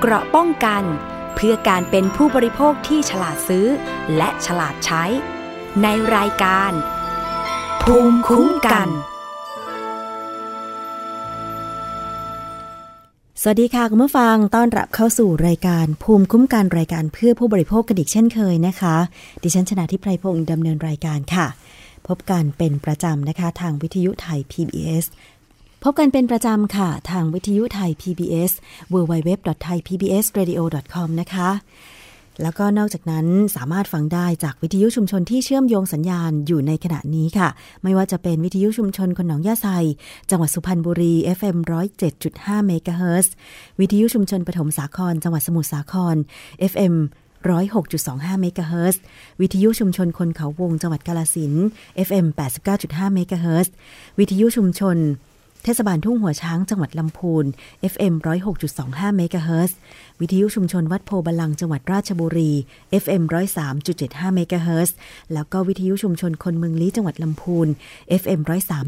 เกราะป้องกัน เพื่อการเป็นผู้บริโภคที่ฉลาดซื้อ และฉลาดใช้ ในรายการ ภูมิคุ้มกัน สวัสดีค่ะ คุณผู้ฟังต้อนรับเข้าสู่รายการภูมิคุ้มกันรายการเพื่อผู้บริโภคกันอีกเช่นเคยนะคะ ดิฉันชนะทิพไพรพงศ์ดำเนินรายการค่ะ พบกันเป็นประจำนะคะ ทางวิทยุไทย PBS พบกันเป็นประจำค่ะ ทางวิทยุไทย PBS www.thaipbsradio.com นะคะ แล้วก็นอกจากนั้นสามารถฟังได้จากวิทยุชุมชนที่เชื่อมโยงสัญญาณอยู่ในขณะนี้ค่ะ ไม่ว่าจะเป็นวิทยุชุมชนคนหนองยาไซ จังหวัดสุพรรณบุรี FM 107.5เมกะเฮิรตซ์วิทยุชุมชนปฐมสาคร จังหวัดสมุทรสาคร FM 106.25 เมกะเฮิรตซ์วิทยุชุมชนคนเขาวงจังหวัดกาลสิน FM 89.5 เมกะเฮิรตซ์วิทยุชุมชน เทศบาลทุ่งหัวช้างจังหวัดลำพูน FM 106.25เมกะเฮิรตซ์วิทยุชุมชนวัดโพบาลังจังหวัดราชบุรี FM 103.75เมกะเฮิรตซ์แล้วก็วิทยุชุมชนคนเมืองลี้จังหวัดลำพูน FM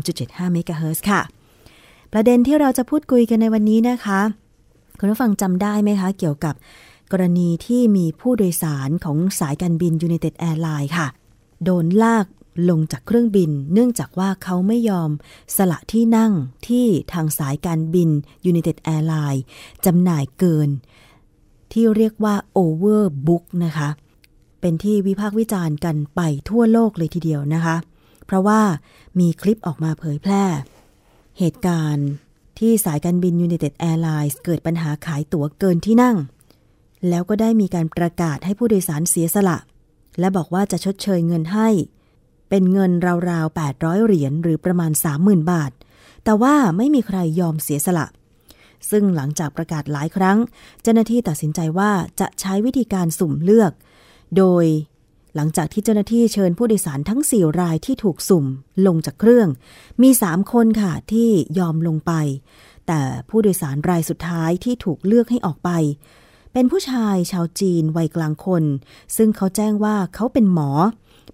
103.75เมกะเฮิรตซ์ค่ะ ประเด็นที่เราจะพูดคุยกันในวันนี้นะคะ คุณผู้ฟังจำได้ไหมคะ เกี่ยวกับกรณีที่มีผู้โดยสารของสายการบิน United Airlines ค่ะ โดนลาก ลงจากเครื่องบิน เนื่องจากว่าเขาไม่ยอมสละที่นั่งที่ทางสายการบิน United Airlines จำหน่ายเกิน ที่เรียกว่า Overbook นะคะ เป็นที่วิพากษ์วิจารณ์กันไปทั่วโลกเลยทีเดียวนะคะ เพราะว่ามีคลิปออกมาเผยแพร่ เหตุการณ์ที่สายการบิน United Airlines เกิดปัญหาขายตั๋วเกินที่นั่ง แล้วก็ได้มีการประกาศให้ผู้โดยสารเสียสละ และบอกว่าจะชดเชยเงินให้ เป็นเงินราวๆ 800 เหรียญหรือประมาณ 30,000 บาท แต่ว่าไม่มีใครยอมเสียสละ ซึ่งหลังจากประกาศหลายครั้ง เจ้าหน้าที่ตัดสินใจว่าจะใช้วิธีการสุ่มเลือก โดยหลังจากที่เจ้าหน้าที่เชิญผู้โดยสารทั้ง 4 รายที่ถูกสุ่มลงจากเครื่อง มี 3 คนค่ะที่ยอมลงไป แต่ผู้โดยสารรายสุดท้ายที่ถูกเลือกให้ออกไป เป็นผู้ชายชาวจีนวัยกลางคน ซึ่งเขาแจ้งว่าเขาเป็นหมอ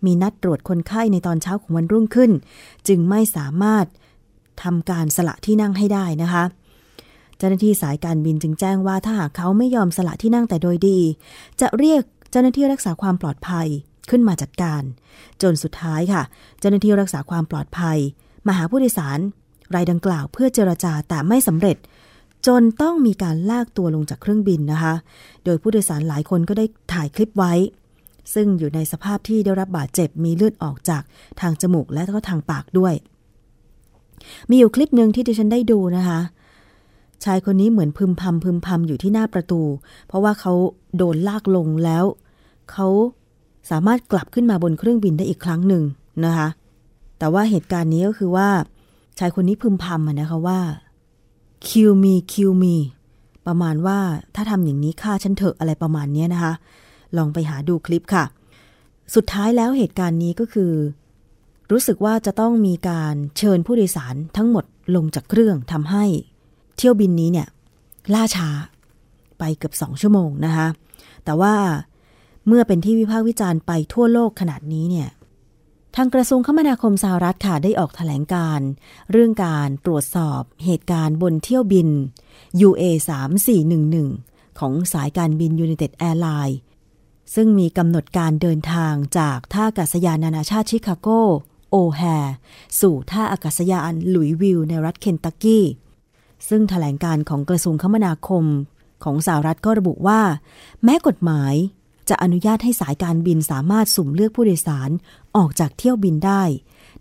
มีนัดตรวจคนไข้ในตอนเช้าของวันรุ่งขึ้น จึงไม่สามารถทำการสละที่นั่งให้ได้นะคะ เจ้าหน้าที่สายการบินจึงแจ้งว่าถ้าหากเขาไม่ยอมสละที่นั่งแต่โดยดี จะเรียกเจ้าหน้าที่รักษาความปลอดภัยขึ้นมาจัดการ จนสุดท้ายค่ะ เจ้าหน้าที่รักษาความปลอดภัย มาหาผู้โดยสารรายดังกล่าวเพื่อเจรจาแต่ไม่สำเร็จ จนต้องมีการลากตัวลงจากเครื่องบินนะคะ โดยผู้โดยสารหลายคนก็ได้ถ่ายคลิปไว้ ซึ่งอยู่ในสภาพที่ได้รับบาดเจ็บมีเลือดออกจากทางจมูกและก็ทางปากด้วย มีอยู่คลิปหนึ่งที่ดิฉันได้ดูนะคะ ชายคนนี้เหมือนพึมพำพึมพำอยู่ที่หน้าประตู เพราะว่าเขาโดนลากลงแล้ว เขาสามารถกลับขึ้นมาบนเครื่องบินได้อีกครั้งหนึ่งนะคะ แต่ว่าเหตุการณ์นี้ก็คือว่า ชายคนนี้พึมพำนะคะว่า kill me kill me ประมาณว่าถ้าทำอย่างนี้ฆ่าฉันเถอะอะไรประมาณนี้นะคะ ลองไปหาดูคลิปค่ะ สุดท้ายแล้วเหตุการณ์นี้ก็คือ รู้สึกว่าจะต้องมีการเชิญผู้โดยสารทั้งหมดลงจากเครื่องทำให้เที่ยวบินนี้เนี่ยล่าช้าไปเกือบสองชั่วโมงนะคะแต่ว่าเมื่อเป็นที่วิพากษ์วิจารณ์ไปทั่วโลกขนาดนี้เนี่ยทางกระทรวงคมนาคมสหรัฐค่ะได้ออกถแถลงการ เรื่องการตรวจสอบเหตุการณ์บนเที่ยวบิน UA 3411ของสายการบิน United Airlines ซึ่งมีกำหนดการเดินทางจากท่าอากาศยานนานาชาติชิคาโก โอแฮสู่ท่าอากาศยานหลุยวิลในรัฐเคนตักกี้ ซึ่งถแถลงการของกระทรวงคมนาคมของสหรัฐก็ระบุว่า แม้กฎหมายจะอนุญาตให้สายการบินสามารถสุ่มเลือกผู้โดยสารออกจากเที่ยวบินได้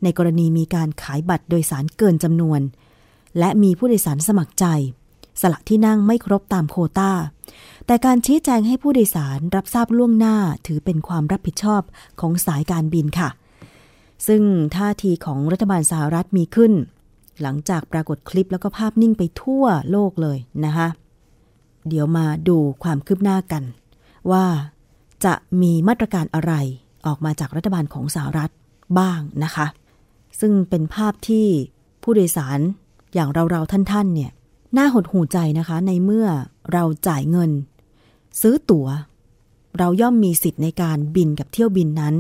ในกรณีมีการขายบัตรโดยสารเกินจำนวน และมีผู้โดยสารสมัครใจ สละที่นั่งไม่ครบตามโควตา แต่การชี้แจงให้ผู้โดยสารรับทราบล่วงหน้าถือเป็นความรับผิดชอบของสายการบินค่ะ ซึ่งท่าทีของรัฐบาลสหรัฐมีขึ้น หลังจากปรากฏคลิปแล้วก็ภาพนิ่งไปทั่วโลกเลยนะคะเดี๋ยวมาดูความคืบหน้ากัน ว่าจะมีมาตรการอะไรออกมาจากรัฐบาลของสหรัฐบ้างนะคะ ซึ่งเป็นภาพที่ผู้โดยสารอย่างเราๆท่านๆเนี่ยน่าหดหูใจนะคะ ในเมื่อเราจ่ายเงิน ซื้อตัว๋ว เราย่อมมีสิทธิ์ในการบินกับเที่ยวบินนั้น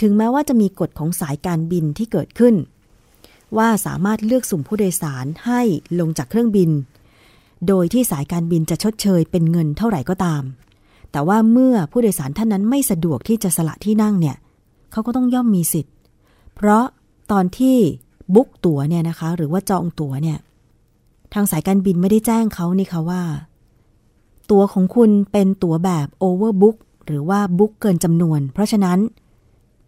ถึงแม้ว่าจะมีกฎของสายการบินที่เกิดขึ้น ว่าสามารถเลือกสุ่มผู้โดยสารให้ลงจากเครื่องบิน โดยที่สายการบินจะชดเชยเป็นเงินเท่าไหร่ก็ตาม แต่ว่าเมื่อผู้โดยสารท่านนั้นไม่สะดวกที่จะสละที่นั่งเนี่ยเขาก็ต้องย่อมมีสิทธิ์ เพราะตอนที่บุ๊กตั๋วเนี่ยนะคะ หรือว่าจองตั๋วเนี่ย ทางสายการบินไม่ได้แจ้งเขานี่ค่ะว่า ตั๋วของคุณเป็นตั๋วแบบโอเวอร์บุ๊กหรือว่าบุ๊กเกินจำนวน เพราะฉะนั้น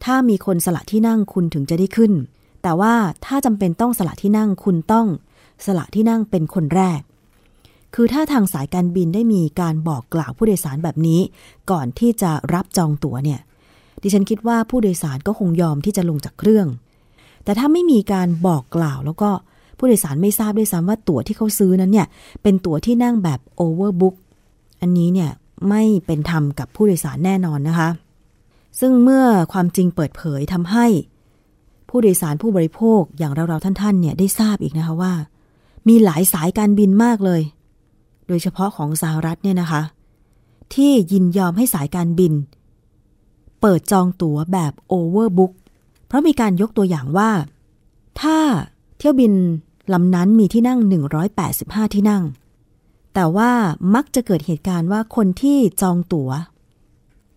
ถ้ามีคนสละที่นั่งคุณถึงจะได้ขึ้น แต่ว่าถ้าจำเป็นต้องสละที่นั่งคุณต้องสละที่นั่งเป็นคนแรก คือถ้าทางสายการบินได้มีการบอกกล่าวผู้โดยสารแบบนี้ ก่อนที่จะรับจองตั๋วเนี่ย ดิฉันคิดว่าผู้โดยสารก็คงยอมที่จะลงจากเครื่อง แต่ถ้าไม่มีการบอกกล่าวแล้วก็ผู้โดยสารไม่ทราบด้วยซ้ำว่าตั๋วที่เขาซื้อนั้นเนี่ยเป็นตั๋วที่นั่งแบบโอเวอร์บุ๊ก อันนี้เนี่ยไม่เป็นธรรมกับผู้โดยสารแน่นอนนะคะ ซึ่งเมื่อความจริงเปิดเผยทำให้ ผู้โดยสารผู้บริโภคอย่างเราๆท่านๆเนี่ยได้ทราบอีกนะคะว่า มีหลายสายการบินมากเลย โดยเฉพาะของสหรัฐเนี่ยนะคะ ที่ยินยอมให้สายการบิน เปิดจองตั๋วแบบโอเวอร์บุ๊กเพราะมีการยกตัวอย่างว่า ถ้าเที่ยวบินลำนั้นมีที่นั่ง 185 ที่นั่ง แต่ว่ามักจะเกิดเหตุการณ์ว่าคนที่จองตัว๋ว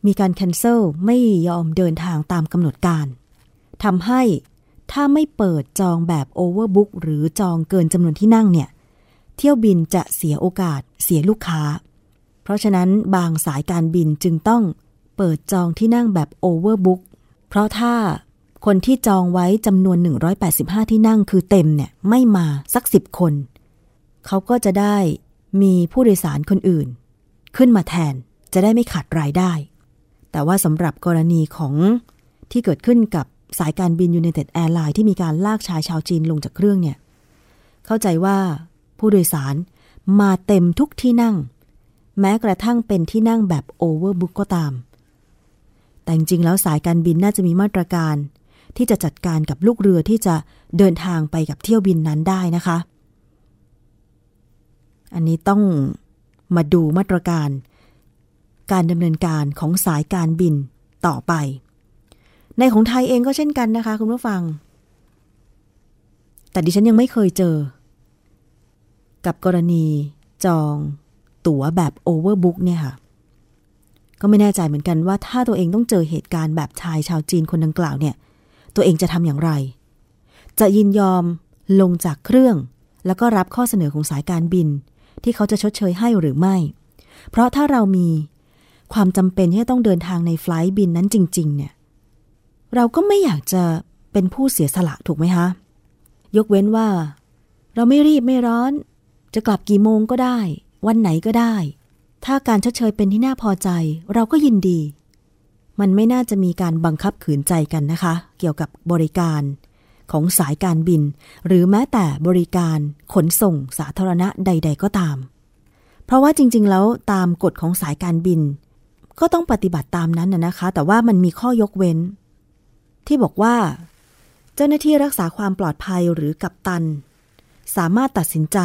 มีการแคนเซิลไม่ยอมเดินทางตามกำหนดการทำให้ถ้าไม่เปิดจองแบบโอเวอร์บุ๊กหรือจองเกินจำนวนที่นั่งเนี่ย เที่ยวบินจะเสียโอกาสเสียลูกค้า เพราะฉะนั้นบางสายการบินจึงต้องเปิดจองที่นั่งแบบ overbook เพราะถ้าคนที่จองไว้จำนวน 185 ที่นั่งคือเต็มเนี่ยไม่มาสักสิบคน เขาก็จะได้ มีผู้โดยสารคนอื่น ขึ้นมาแทนจะได้ไม่ขาดรายได้ แต่ว่าสำหรับกรณีของที่เกิดขึ้นกับสายการบิน United Airlines ที่มีการลากชายชาวจีนลงจากเครื่องเนี่ย เข้าใจว่าผู้โดยสารมาเต็มทุกที่นั่ง แม้กระทั่งเป็นที่นั่งแบบโอเวอร์บุ๊กก็ตาม แต่จริงๆแล้วสายการบินน่าจะมีมาตรการ ที่จะจัดการกับลูกเรือที่จะเดินทางไปกับเที่ยวบินนั้นได้นะคะ อันนี้ต้องมาดูมาตรการ การดำเนินการของสายการบินต่อไป ในของไทยเองก็เช่นกันนะคะ คุณผู้ฟัง แต่ดิฉันยังไม่เคยเจอ กับกรณีจองตั๋วแบบโอเวอร์บุ๊กเนี่ยค่ะ ก็ไม่แน่ใจเหมือนกันว่าถ้าตัวเองต้องเจอเหตุการณ์แบบชายชาวจีนคนดังกล่าวเนี่ย ตัวเองจะทำอย่างไร จะยินยอมลงจากเครื่อง แล้วก็รับข้อเสนอของสายการบิน ที่เขาจะชดเชยให้หรือไม่ เพราะถ้าเรามีความจำเป็นที่ต้องเดินทางในไฟล์บินนั้นจริง ๆ เนี่ย เราก็ไม่อยากจะเป็นผู้เสียสละถูกไหมคะ ยกเว้นว่า เราไม่รีบไม่ร้อน จะกลับกี่โมงก็ได้ วันไหนก็ได้ ถ้าการชดเชยเป็นที่น่าพอใจ เราก็ยินดี มันไม่น่าจะมีการบังคับขืนใจกันนะคะ เกี่ยวกับบริการ ของสายการบิน หรือแม้แต่บริการขนส่งสาธารณะใด ๆ ก็ตาม เพราะว่าจริง ๆ แล้วตามกฎของสายการบิน ก็ต้องปฏิบัติตามนั้นนะคะ แต่ว่ามันมีข้อยกเว้น ที่บอกว่า เจ้าหน้าที่รักษาความปลอดภัยหรือกัปตัน สามารถตัดสินใจ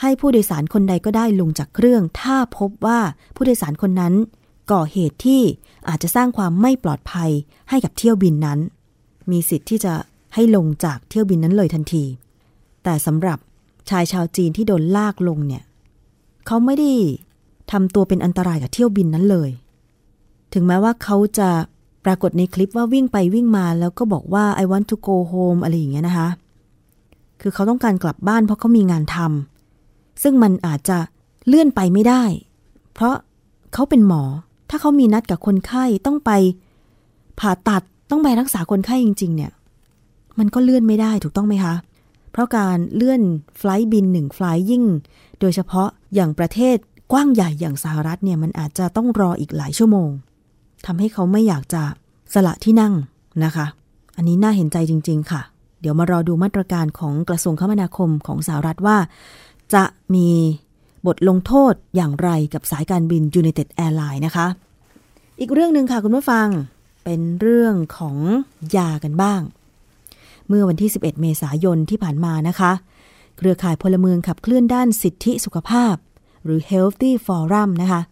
ให้ผู้โดยสารคนใดก็ได้ลงจากเครื่อง ถ้าพบว่าผู้โดยสารคนนั้นก่อเหตุที่อาจจะสร้างความไม่ปลอดภัยให้กับเที่ยวบินนั้น มีสิทธิ์ที่จะ ให้ลงจากเที่ยวบินนั้นเลยทันที แต่สำหรับชายชาวจีนที่โดนลากลงเนี่ย เขาไม่ได้ทำตัวเป็นอันตรายกับเที่ยวบินนั้นเลย ถึงแม้ว่าเขาจะปรากฏในคลิปว่าวิ่งไปวิ่งมาแล้วก็บอกว่า I want to go home อะไรอย่างเงี้ยนะคะ คือเขาต้องการกลับบ้านเพราะเขามีงานทำซึ่งมันอาจจะเลื่อนไปไม่ได้ เพราะเขาเป็นหมอ ถ้าเขามีนัดกับคนไข้ต้องไปผ่าตัดต้องไปรักษาคนไข้จริง ๆ เนี่ย มันก็เลื่อนไม่ได้ถูกต้องไหมคะ เพราะการเลื่อนไฟล์บินหนึ่งไฟล์ยิ่ง โดยเฉพาะอย่างประเทศกว้างใหญ่อย่างสหรัฐเนี่ยมันอาจจะต้องรออีกหลายชั่วโมงทำให้เขาไม่อยากจะสละที่นั่งนะคะ อันนี้น่าเห็นใจจริง ๆ ค่ะ เดี๋ยวมารอดูมาตรการของกระทรวงคมนาคมของสหรัฐว่า จะมีบทลงโทษอย่างไรกับสายการบิน United Airlines นะคะ อีกเรื่องหนึ่งค่ะคุณผู้ฟัง เป็นเรื่องของยากันบ้าง เมื่อวันที่ 11 เมษายนที่ผ่านมานะคะ เครือข่ายพลเมืองขับเคลื่อนด้านสิทธิสุขภาพ หรือ Healthy Forum นะคะ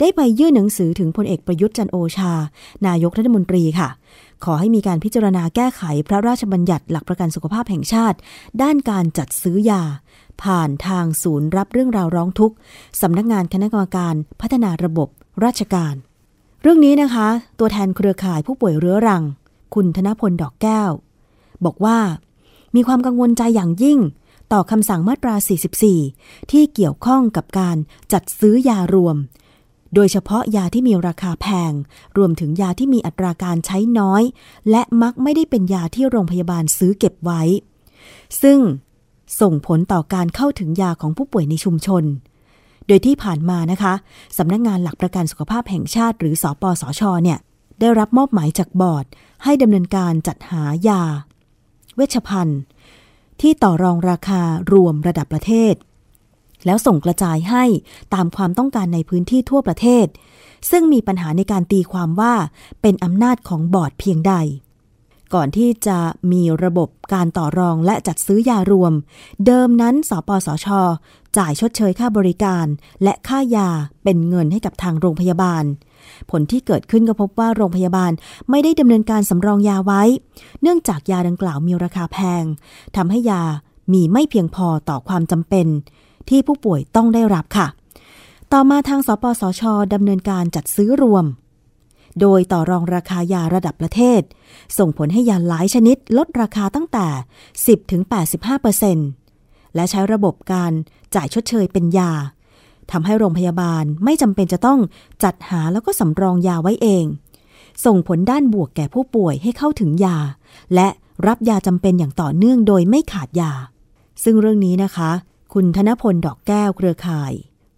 ได้ไปยื่นหนังสือถึงพลเอกประยุทธ์จันโอชา นายกรัฐมนตรีค่ะ ขอให้มีการพิจารณาแก้ไขพระราชบัญญัติหลักประกันสุขภาพแห่งชาติ ด้านการจัดซื้อยา ผ่านทางศูนย์รับเรื่องราวร้องทุกข์สำนักงานคณะกรรมการพัฒนาระบบราชการ เรื่องนี้นะคะ ตัวแทนเครือข่ายผู้ป่วยเรื้อรัง คุณธนพลดอกแก้ว บอกว่า มีความกังวลใจอย่างยิ่ง ต่อคำสั่งมาตรา 44 ที่เกี่ยวข้องกับการจัดซื้อยารวม โดยเฉพาะยาที่มีราคาแพง รวมถึงยาที่มีอัตราการใช้น้อย และมักไม่ได้เป็นยาที่โรงพยาบาลซื้อเก็บไว้ ซึ่งส่งผลต่อการเข้าถึงยาของผู้ป่วยในชุมชน โดยที่ผ่านมานะคะสำนักงงานหลักประกันสุขภาพแห่งชาติ หรือสอปสชเนี่ยได้รับมอบหมายจากบอร์ด ให้ดำเนินการจัดหายา วชภัณฑ์ ที่ต่อรองราคารวมระดับประเทศ แล้วส่งกระจายให้ตามความต้องการในพื้นที่ทั่วประเทศ ซึ่งมีปัญหาในการตีความว่าเป็นอำนาจของบอร์ดเพียงใด ก่อนที่จะมีระบบการต่อรองและจัดซื้อยารวม เดิมนั้น สปสช จ่ายชดเชยค่าบริการ และค่ายาเป็นเงินให้กับทางโรงพยาบาล ผลที่เกิดขึ้นก็พบว่าโรงพยาบาลไม่ได้ดำเนินการสำรองยาไว้ เนื่องจากยาดังกล่าวมีราคาแพงทำให้ยามีไม่เพียงพอต่อความจำเป็น ที่ผู้ป่วยต้องได้รับค่ะ ต่อมาทางสปสชดำเนินการจัดซื้อรวม โดยต่อรองราคายาระดับประเทศ ส่งผลให้ยาหลายชนิดลดราคาตั้งแต่ 10-85%และใช้ระบบการจ่ายชดเชยเป็นยาทำให้โรงพยาบาลไม่จำเป็นจะต้องจัดหาแล้วก็สำรองยาไว้เอง ส่งผลด้านบวกแก่ผู้ป่วยให้เข้าถึงยา และรับยาจำเป็นอย่างต่อเนื่องโดยไม่ขาดยา ซึ่งเรื่องนี้นะคะ คุณธนพลดอกแก้วเครือข่าย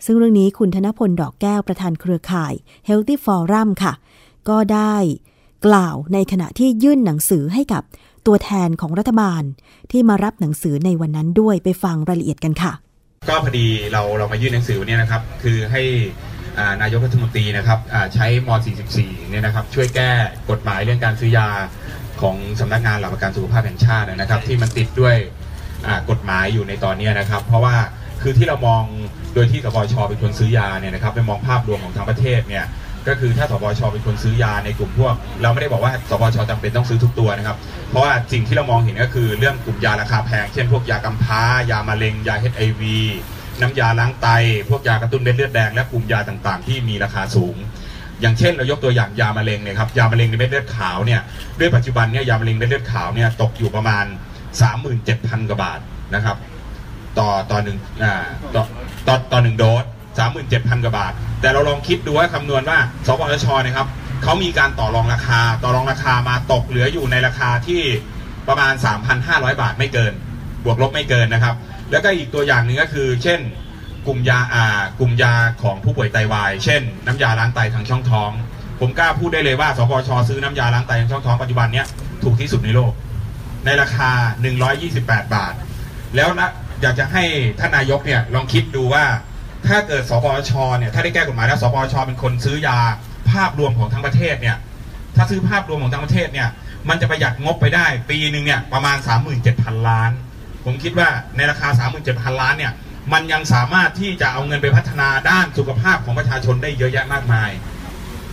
ซึ่งเรื่องนี้คุณธนพลดอกแก้วประธานเครือข่าย Healthy Forum ค่ะ ก็ได้กล่าวในขณะที่ยื่นหนังสือให้กับตัวแทนของรัฐบาลที่มารับหนังสือในวันนั้นด้วยไปฟังรายละเอียดกันค่ะ ก็พอดีเราเรามายื่นหนังสือวันนี้นะครับ คือให้านายกรัฐมนตรีนะครับใช้ม .44 เนี่ยนะครับ ช่วยแก้กฎหมายเรื่องการซื้อยาของสำนักงานหลักประกันสุขภาพแห่งชาตินะครับ ที่มันติดด้วยกฎหมายอยู่ในตอนนี้นะครับ เพราะว่าคือที่เรามองโดยที่สปชเป็นคนซื้อยาเนี่ยนะครับไปมองภาพรวมของทั้งประเทศเนี่ย ก็คือถ้าสปชเป็นคนซื้อยาในกลุ่มพวก เราไม่ได้บอกว่าสปชจำเป็นต้องซื้อทุกตัวนะครับ เพราะว่าสิ่งที่เรามองเห็นก็คือเรื่องกลุ่มยาราคาแพง เช่นพวกยากำพร้ายามะเร็ง ยา HIV น้ำยาล้างไต พวกยากระตุ้นเม็ดเลือดแดง และกลุ่มยาต่างๆ ที่มีราคาสูง อย่างเช่น เรายกตัวอย่างยามะเร็งเนี่ยครับยามะเร็งในเม็ดเลือดขาวเนี่ยด้วยปัจจุบันเนี่ยยามะเร็งเม็ดเลือดขาวเนี่ยตกอยู่ประมาณ 37,000กว่าบาทนะครับ ต่อต่อหนึ่งอ่าต่อต่อต่อหนึ่งโดส สามหมื่นเจ็ดพันกว่าบาท แต่เราลองคิดดูว่าคำนวณว่าสปสชนะครับเขามีการต่อรองราคา ต่อรองราคามาตกเหลืออยู่ในราคาที่ประมาณ 3,500 บาทไม่เกิน บวกลบไม่เกินนะครับ แล้วก็อีกตัวอย่างหนึ่งก็คือ เช่น กลุ่มยาอ่ากลุ่มยาของผู้ป่วยไตวาย เช่น น้ำยาล้างไตทางช่องท้อง ผมกล้าพูดได้เลยว่าสปชซื้อน้ำยาล้างไตทางช่องท้องปัจจุบันเนี้ยถูกที่สุดในโลก ในราคา 128 บาท แล้วนะอยากจะให้ท่านนายกเนี่ยลองคิดดูว่า ถ้าเกิดสปชเนี่ยถ้าได้แก้กฎหมายแล้วสปชเป็นคนซื้อยาภาพรวมของทั้งประเทศเนี่ยถ้าซื้อภาพรวมของทั้งประเทศเนี่ยมันจะประหยัดงบไปได้ ปีหนึ่งเนี่ยประมาณ 37,000 ล้าน ผมคิดว่าในราคา 37,000 ล้านเนี่ยมันยังสามารถที่จะเอาเงินไปพัฒนาด้านสุขภาพของประชาชนได้เยอะแยะมากมาย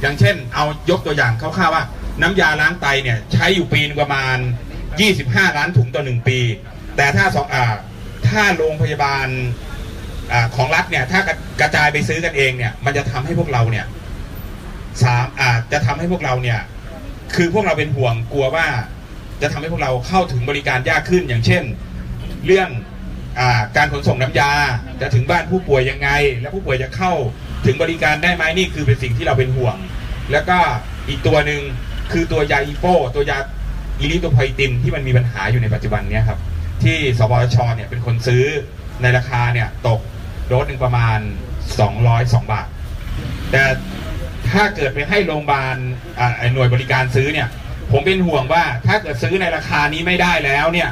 อย่างเช่น เอายกตัวอย่างคร่าวๆว่า น้ำยาล้างไตเนี่ยใช้อยู่ปีนึงประมาณ 25 ล้านถุงต่อหนึ่งปี แต่ถ้าสองอ่าถ้าโรงพยาบาล อของรัฐเนี่ยถ้ากระกระจายไปซื้อกันเองเนี่ยมันจะทำให้พวกเราเนี่ยสามอาจจะทำให้พวกเราเนี่ยคือพวกเราเป็นห่วงกลัวว่าจะทำให้พวกเราเข้าถึงบริการยากขึ้นอย่างเช่น เรื่องอการขนส่งน้ำยาจะถึงบ้านผู้ป่วยยังไง และผู้ป่วยจะเข้าถึงบริการได้ไหมนี่คือเป็นสิ่งที่เราเป็นห่วง แล้วก็อีกตัวหนึ่งคือตัวยาอีโปตัวยาอีลิโตไพตินที่มันมีปัญหาอยู่ในปัจจุบันเนี้ยครับที่สปชเนี่ยเป็นคนซื้อในราคาเนี่ยตก โดสหนึ่งประมาณ 202 บาท แต่ถ้าเกิดไปให้โรงพยาบาลอ่าหน่วยบริการซื้อเนี่ย ผมเป็นห่วงว่าถ้าเกิดซื้อในราคานี้ไม่ได้แล้วเนี่ย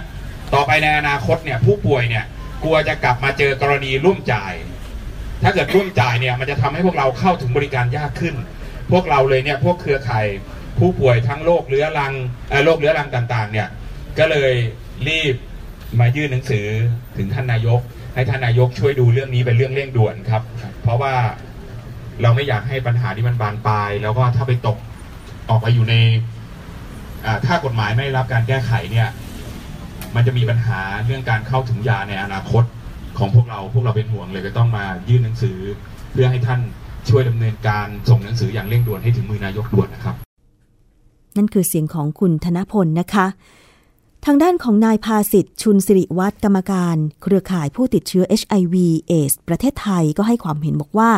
ต่อไปในอนาคตเนี่ยผู้ป่วยเนี่ยกลัวจะกลับมาเจอกรณีร่วมจ่าย ถ้าเกิดร่วมจ่ายเนี่ยมันจะทำให้พวกเราเข้าถึงบริการยากขึ้น พวกเราเลยเนี่ยพวกเครือข่ายผู้ป่วยทั้งโรคเรื้อรังโรคเรื้อรังต่างๆเนี่ยก็เลยรีบมายื่นหนังสือถึงท่านนายก ให้ท่านนายกช่วยดูเรื่องนี้เป็นเรื่องเร่งด่วนครับ เพราะว่าเราไม่อยากให้ปัญหาที่มันบานปลาย แล้วก็ถ้าไปตกออกไปอยู่ในถ้ากฎหมายไม่รับการแก้ไขเนี่ย มันจะมีปัญหาเรื่องการเข้าถึงยาในอนาคตของพวกเราพวกเราเป็นห่วงเลยก็ต้องมายื่นหนังสือ เพื่อให้ท่านช่วยดำเนินการส่งหนังสืออย่างเร่งด่วนให้ถึงมือนายกด่วนนะครับ นั่นคือเสียงของคุณธนพลนะคะ ทางด้านของนายภาสิทธิ์ชุนสิริวัตรกรรมการ เครือข่ายผู้ติดเชื้อ HIV เอสประเทศไทยก็ให้ความเห็นบอกว่า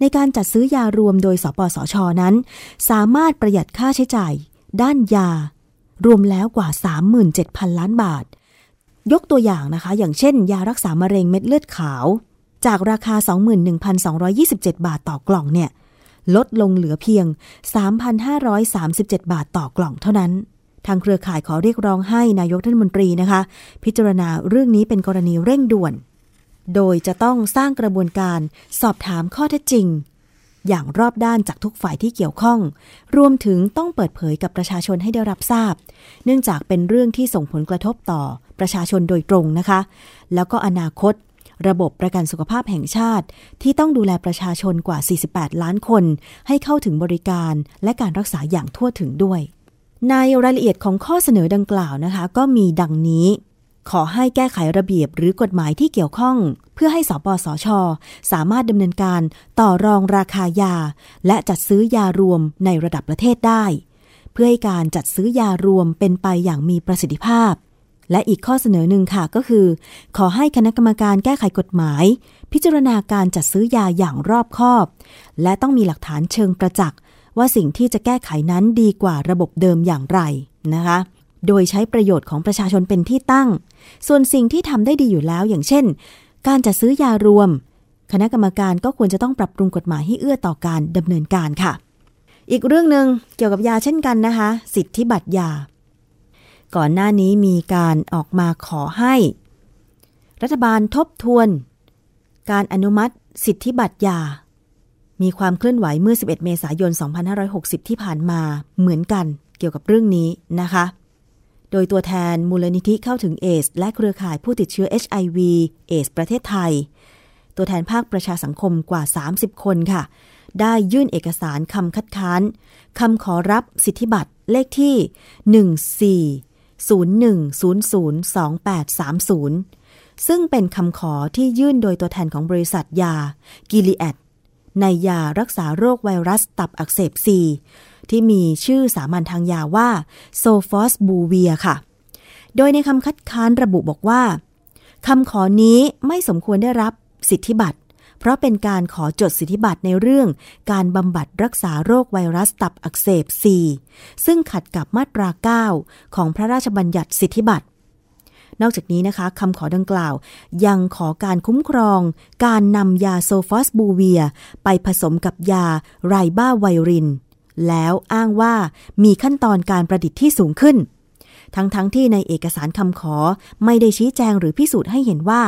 ในการจัดซื้อยารวมโดยสปสชนั้น สามารถประหยัดค่าใช้จ่าย ด้านยา รวมแล้วกว่า 37,000 ล้านบาท ยกตัวอย่างนะคะ อย่างเช่น ยารักษามะเร็งเม็ดเลือดขาว จากราคา 21,227 บาทต่อกล่องเนี่ยลดลงเหลือเพียง 3,537 บาทต่อกล่องเท่านั้น ทางเครือข่ายขอเรียกร้องให้นายกรัฐมนตรีนะคะ พิจารณาเรื่องนี้เป็นกรณีเร่งด่วน โดยจะต้องสร้างกระบวนการสอบถามข้อเท็จจริง อย่างรอบด้านจากทุกฝ่ายที่เกี่ยวข้อง รวมถึงต้องเปิดเผยกับประชาชนให้ได้รับทราบ เนื่องจากเป็นเรื่องที่ส่งผลกระทบต่อประชาชนโดยตรงนะคะ แล้วก็อนาคตระบบประกันสุขภาพแห่งชาติ ที่ต้องดูแลประชาชนกว่า 48 ล้านคน ให้เข้าถึงบริการและการรักษาอย่างทั่วถึงด้วย ในรายละเอียดของข้อเสนอดังกล่าวนะคะ ก็มีดังนี้ ขอให้แก้ไขระเบียบหรือกฎหมายที่เกี่ยวข้อง เพื่อให้สปสช สามารถดำเนินการต่อรองราคายา และจัดซื้อยารวมในระดับประเทศได้ เพื่อให้การจัดซื้อยารวมเป็นไปอย่างมีประสิทธิภาพ และอีกข้อเสนอหนึ่งค่ะก็คือ ขอให้คณะกรรมการแก้ไขกฎหมาย พิจารณาการจัดซื้อยาอย่างรอบคอบ และต้องมีหลักฐานเชิงประจักษ์ ว่าสิ่งที่จะแก้ไขนั้นดีกว่าระบบเดิมอย่างไรนะคะ โดยใช้ประโยชน์ของประชาชนเป็นที่ตั้ง ส่วนสิ่งที่ทำได้ดีอยู่แล้วอย่างเช่น การจัดซื้อยารวม คณะกรรมการก็ควรจะต้องปรับปรุงกฎหมายให้เอื้อต่อการดำเนินการค่ะ อีกเรื่องหนึ่งเกี่ยวกับยาเช่นกันนะคะ สิทธิบัตรยา ก่อนหน้านี้มีการออกมาขอให้ รัฐบาลทบทวน การอนุมัติสิทธิบัตรยา มีความเคลื่อนไหวเมื่อ 11 เมษายน 2560 ที่ผ่านมาเหมือนกันเกี่ยวกับเรื่องนี้นะคะ โดยตัวแทนมูลนิธิเข้าถึงเอส และเครือข่ายผู้ติดเชื้อ HIV เอสประเทศไทย ตัวแทนภาคประชาสังคมกว่า 30 คนค่ะ ได้ยื่นเอกสารคำคัดค้านคำขอรับสิทธิบัตรเลขที่ 14 01002830ซึ่งเป็นคำขอที่ยื่นโดยตัวแทนของบริษัทยา Gilead ในยารักษาโรคไวรัสตับอักเสบซีที่มีชื่อสามัญทางยาว่า sofosbuvir ค่ะ โดยในคำคัดค้านระบุบอกว่าคำขอนี้ไม่สมควรได้รับสิทธิบัตร เพราะเป็นการขอจดสิทธิบัตรในเรื่องการบำบัดรักษาโรคไวรัสตับอักเสบ C ซึ่งขัดกับมาตรา 9 ของพระราชบัญญัติสิทธิบัตร นอกจากนี้นะคะคำขอดังกล่าว ยังขอการคุ้มครอง การนำยาโซฟอสบูเวีย ไปผสมกับยาไรบ้าไวริน แล้วอ้างว่ามีขั้นตอนการประดิษฐ์ที่สูงขึ้น ทั้งๆทที่ในเอกสารคำขอไม่ได้ชี้แจงหรือพิสูจน์ให้เห็นว่า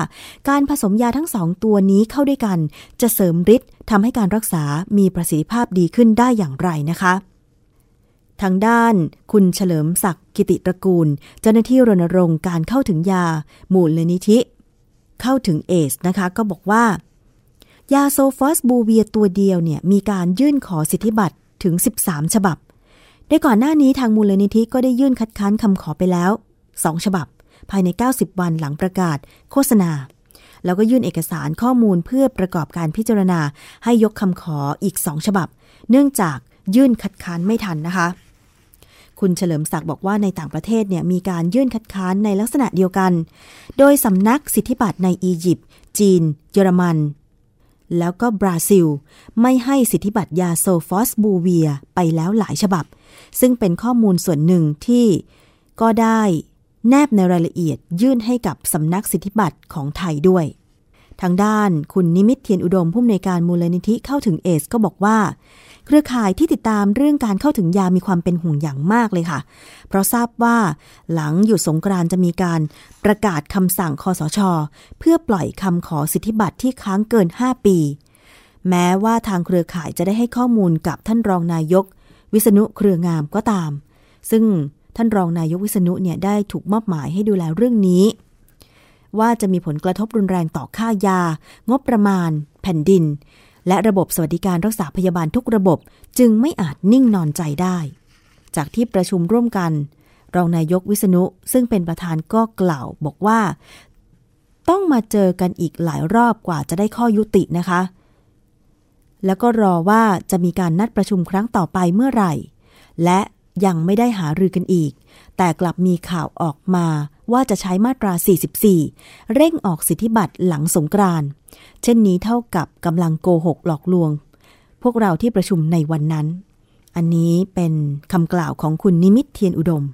การผสมยาทั้งสองตัวนี้เข้าด้วยกัน จะเสริมฤทธิ์ทำให้การรักษามีประสิทธิภาพดีขึ้นได้อย่างไรนะคะ ทางด้านคุณเฉลิมศักดิ์กิติตระกูล เจ้าหน้าที่รณรงค์การเข้าถึงยามูลนิธิ เข้าถึงเอสนะคะก็บอกว่า ยาโซฟอสบูเวียตัวเดียวเนี่ยมีการยื่นขอสิทธิบัตรถึง 13 ฉบับโดยก่อนหน้านี้ทางมูลนิธิก็ได้ยื่นคัดค้านคำขอไปแล้ว 2 ฉบับ ภายใน 90 วันหลังประกาศ โฆษณา แล้วก็ยื่นเอกสารข้อมูลเพื่อประกอบการพิจารณา ให้ยกคำขออีกสองฉบับ เนื่องจากยื่นคัดค้านไม่ทันนะคะ คุณเฉลิมศักดิ์บอกว่าในต่างประเทศเนี่ยมีการยื่นคัดค้านในลักษณะเดียวกัน โดยสำนักสิทธิบัตรในอียิปต์ จีน เยอรมัน แล้วก็บราซิล ไม่ให้สิทธิบัตรยา sofosbuvir ไปแล้วหลายฉบับ ซึ่งเป็นข้อมูลส่วนหนึ่งที่ก็ได้แนบในรายละเอียดยื่นให้กับสำนักสิทธิบัตรของไทยด้วย ทางด้านคุณนิมิตร์ เทียนอุดมผู้อำนวยการมูลนิธิเข้าถึงเอดส์ ก็บอกว่า เครือข่ายที่ติดตามเรื่องการเข้าถึงยามีความเป็นห่วงอย่างมากเลยค่ะ เพราะทราบว่าหลังหยุดสงกรานจะมีการประกาศคำสั่งคอสช เพื่อปล่อยคำขอสิทธิบัตรที่ค้างเกิน 5 ปี แม้ว่าทางเครือข่ายจะได้ให้ข้อมูลกับท่านรองนายก วิษณุเครืองามก็ตาม ซึ่งท่านรองนายกวิษณุเนี่ยได้ถูกมอบหมายให้ดูแลเรื่องนี้ ว่าจะมีผลกระทบรุนแรงต่อค่ายา งบประมาณ แผ่นดิน และระบบสวัสดิการรักษาพยาบาลทุกระบบจึงไม่อาจนิ่งนอนใจได้ จากที่ประชุมร่วมกัน รองนายกวิษณุซึ่งเป็นประธานก็กล่าวบอกว่า ต้องมาเจอกันอีกหลายรอบกว่าจะได้ข้อยุตินะคะ แล้วก็รอว่าจะมีการนัดประชุมครั้งต่อไปเมื่อไหร่ และยังไม่ได้หารือกันอีก แต่กลับมีข่าวออกมาว่าจะใช้มาตรา 44 เร่งออกสิทธิบัตรหลังสงกรานต์ เช่นนี้เท่ากับกำลังโกหกหลอกลวง พวกเราที่ประชุมในวันนั้น อันนี้เป็นคำกล่าวของคุณนิมิตเทียนอุดม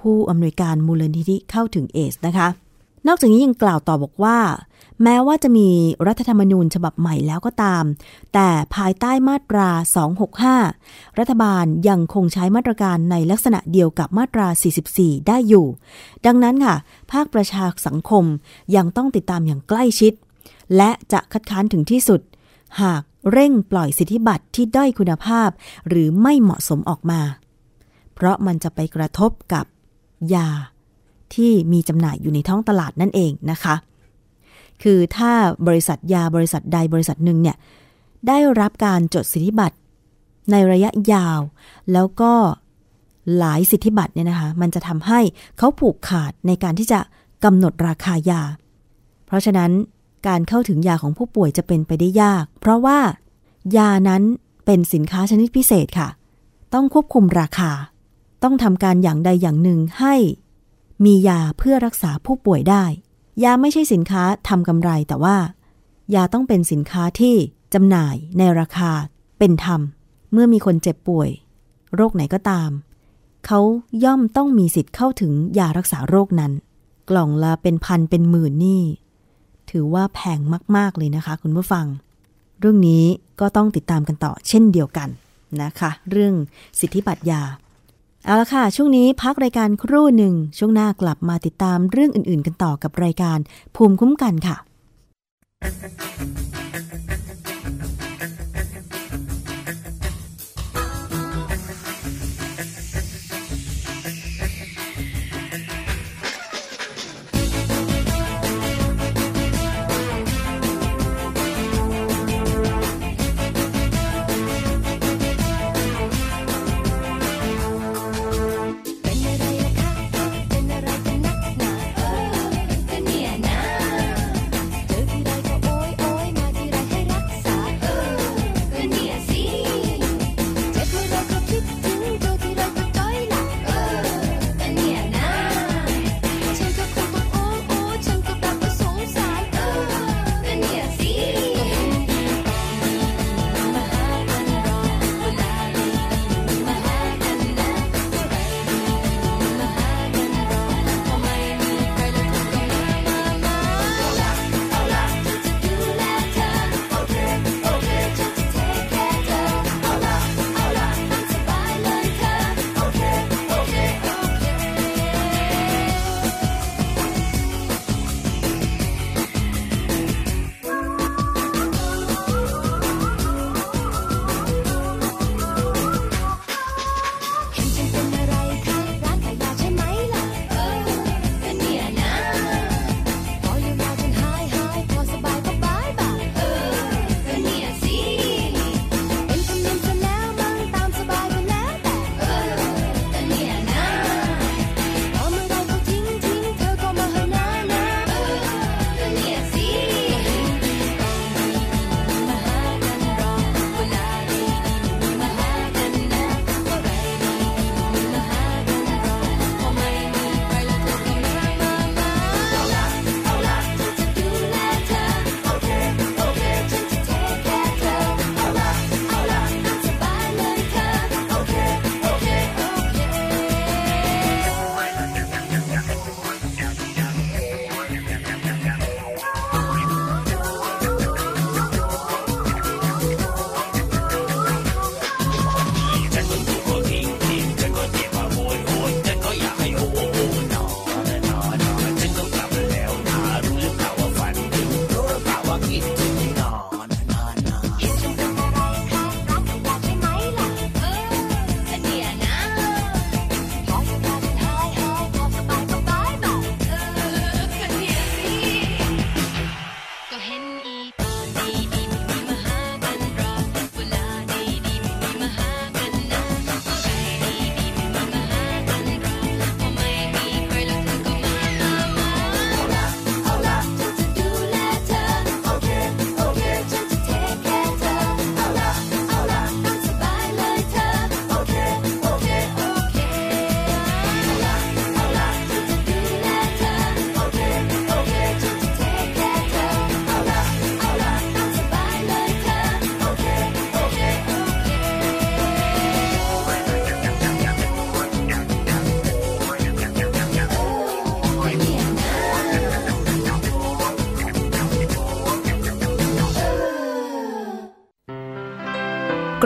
ผู้อำนวยการมูลนิธิเข้าถึงเอสนะคะ นอกจากนี้ยังกล่าวต่อบอกว่า แม้ว่าจะมีรัฐธรรมนูญฉบับใหม่แล้วก็ตาม แต่ภายใต้มาตรา 265 รัฐบาลยังคงใช้มาตรการในลักษณะเดียวกับมาตรา 44 ได้อยู่ ดังนั้นค่ะ ภาคประชาสังคมยังต้องติดตามอย่างใกล้ชิด และจะคัดค้านถึงที่สุด หากเร่งปล่อยสิทธิบัตรที่ด้อยคุณภาพ หรือไม่เหมาะสมออกมา เพราะมันจะไปกระทบกับยาที่มีจำหน่ายอยู่ในท้องตลาดนั่นเองนะคะ คือถ้าบริษัทยาบริษัทใดบริษัทหนึ่งเนี่ยได้รับการจดสิทธิบัตรในระยะยาว แล้วก็หลายสิทธิบัตรเนี่ยนะคะ มันจะทำให้เขาผูกขาดในการที่จะกำหนดราคายา เพราะฉะนั้น การเข้าถึงยาของผู้ป่วยจะเป็นไปได้ยาก เพราะว่ายานั้นเป็นสินค้าชนิดพิเศษค่ะ ต้องควบคุมราคา ต้องทำการอย่างใดอย่างหนึ่งให้ มียาเพื่อรักษาผู้ป่วยได้ ยาไม่ใช่สินค้าทำกำไรแต่ว่า ยาต้องเป็นสินค้าที่จำหน่ายในราคาเป็นธรรม เมื่อมีคนเจ็บป่วย โรคไหนก็ตาม เขาย่อมต้องมีสิทธิ์เข้าถึงยารักษาโรคนั้น กล่องละเป็นพันเป็นหมื่นนี่ ถือว่าแพงมาก ๆ เลยนะคะ คุณผู้ฟัง เรื่องนี้ก็ต้องติดตามกันต่อเช่นเดียวกันนะคะ เรื่องสิทธิบัตรยา เอาละค่ะ ช่วงนี้พักรายการครู่หนึ่ง ช่วงหน้ากลับมาติดตามเรื่องอื่น ๆ กันต่อกับรายการภูมิคุ้มกันค่ะ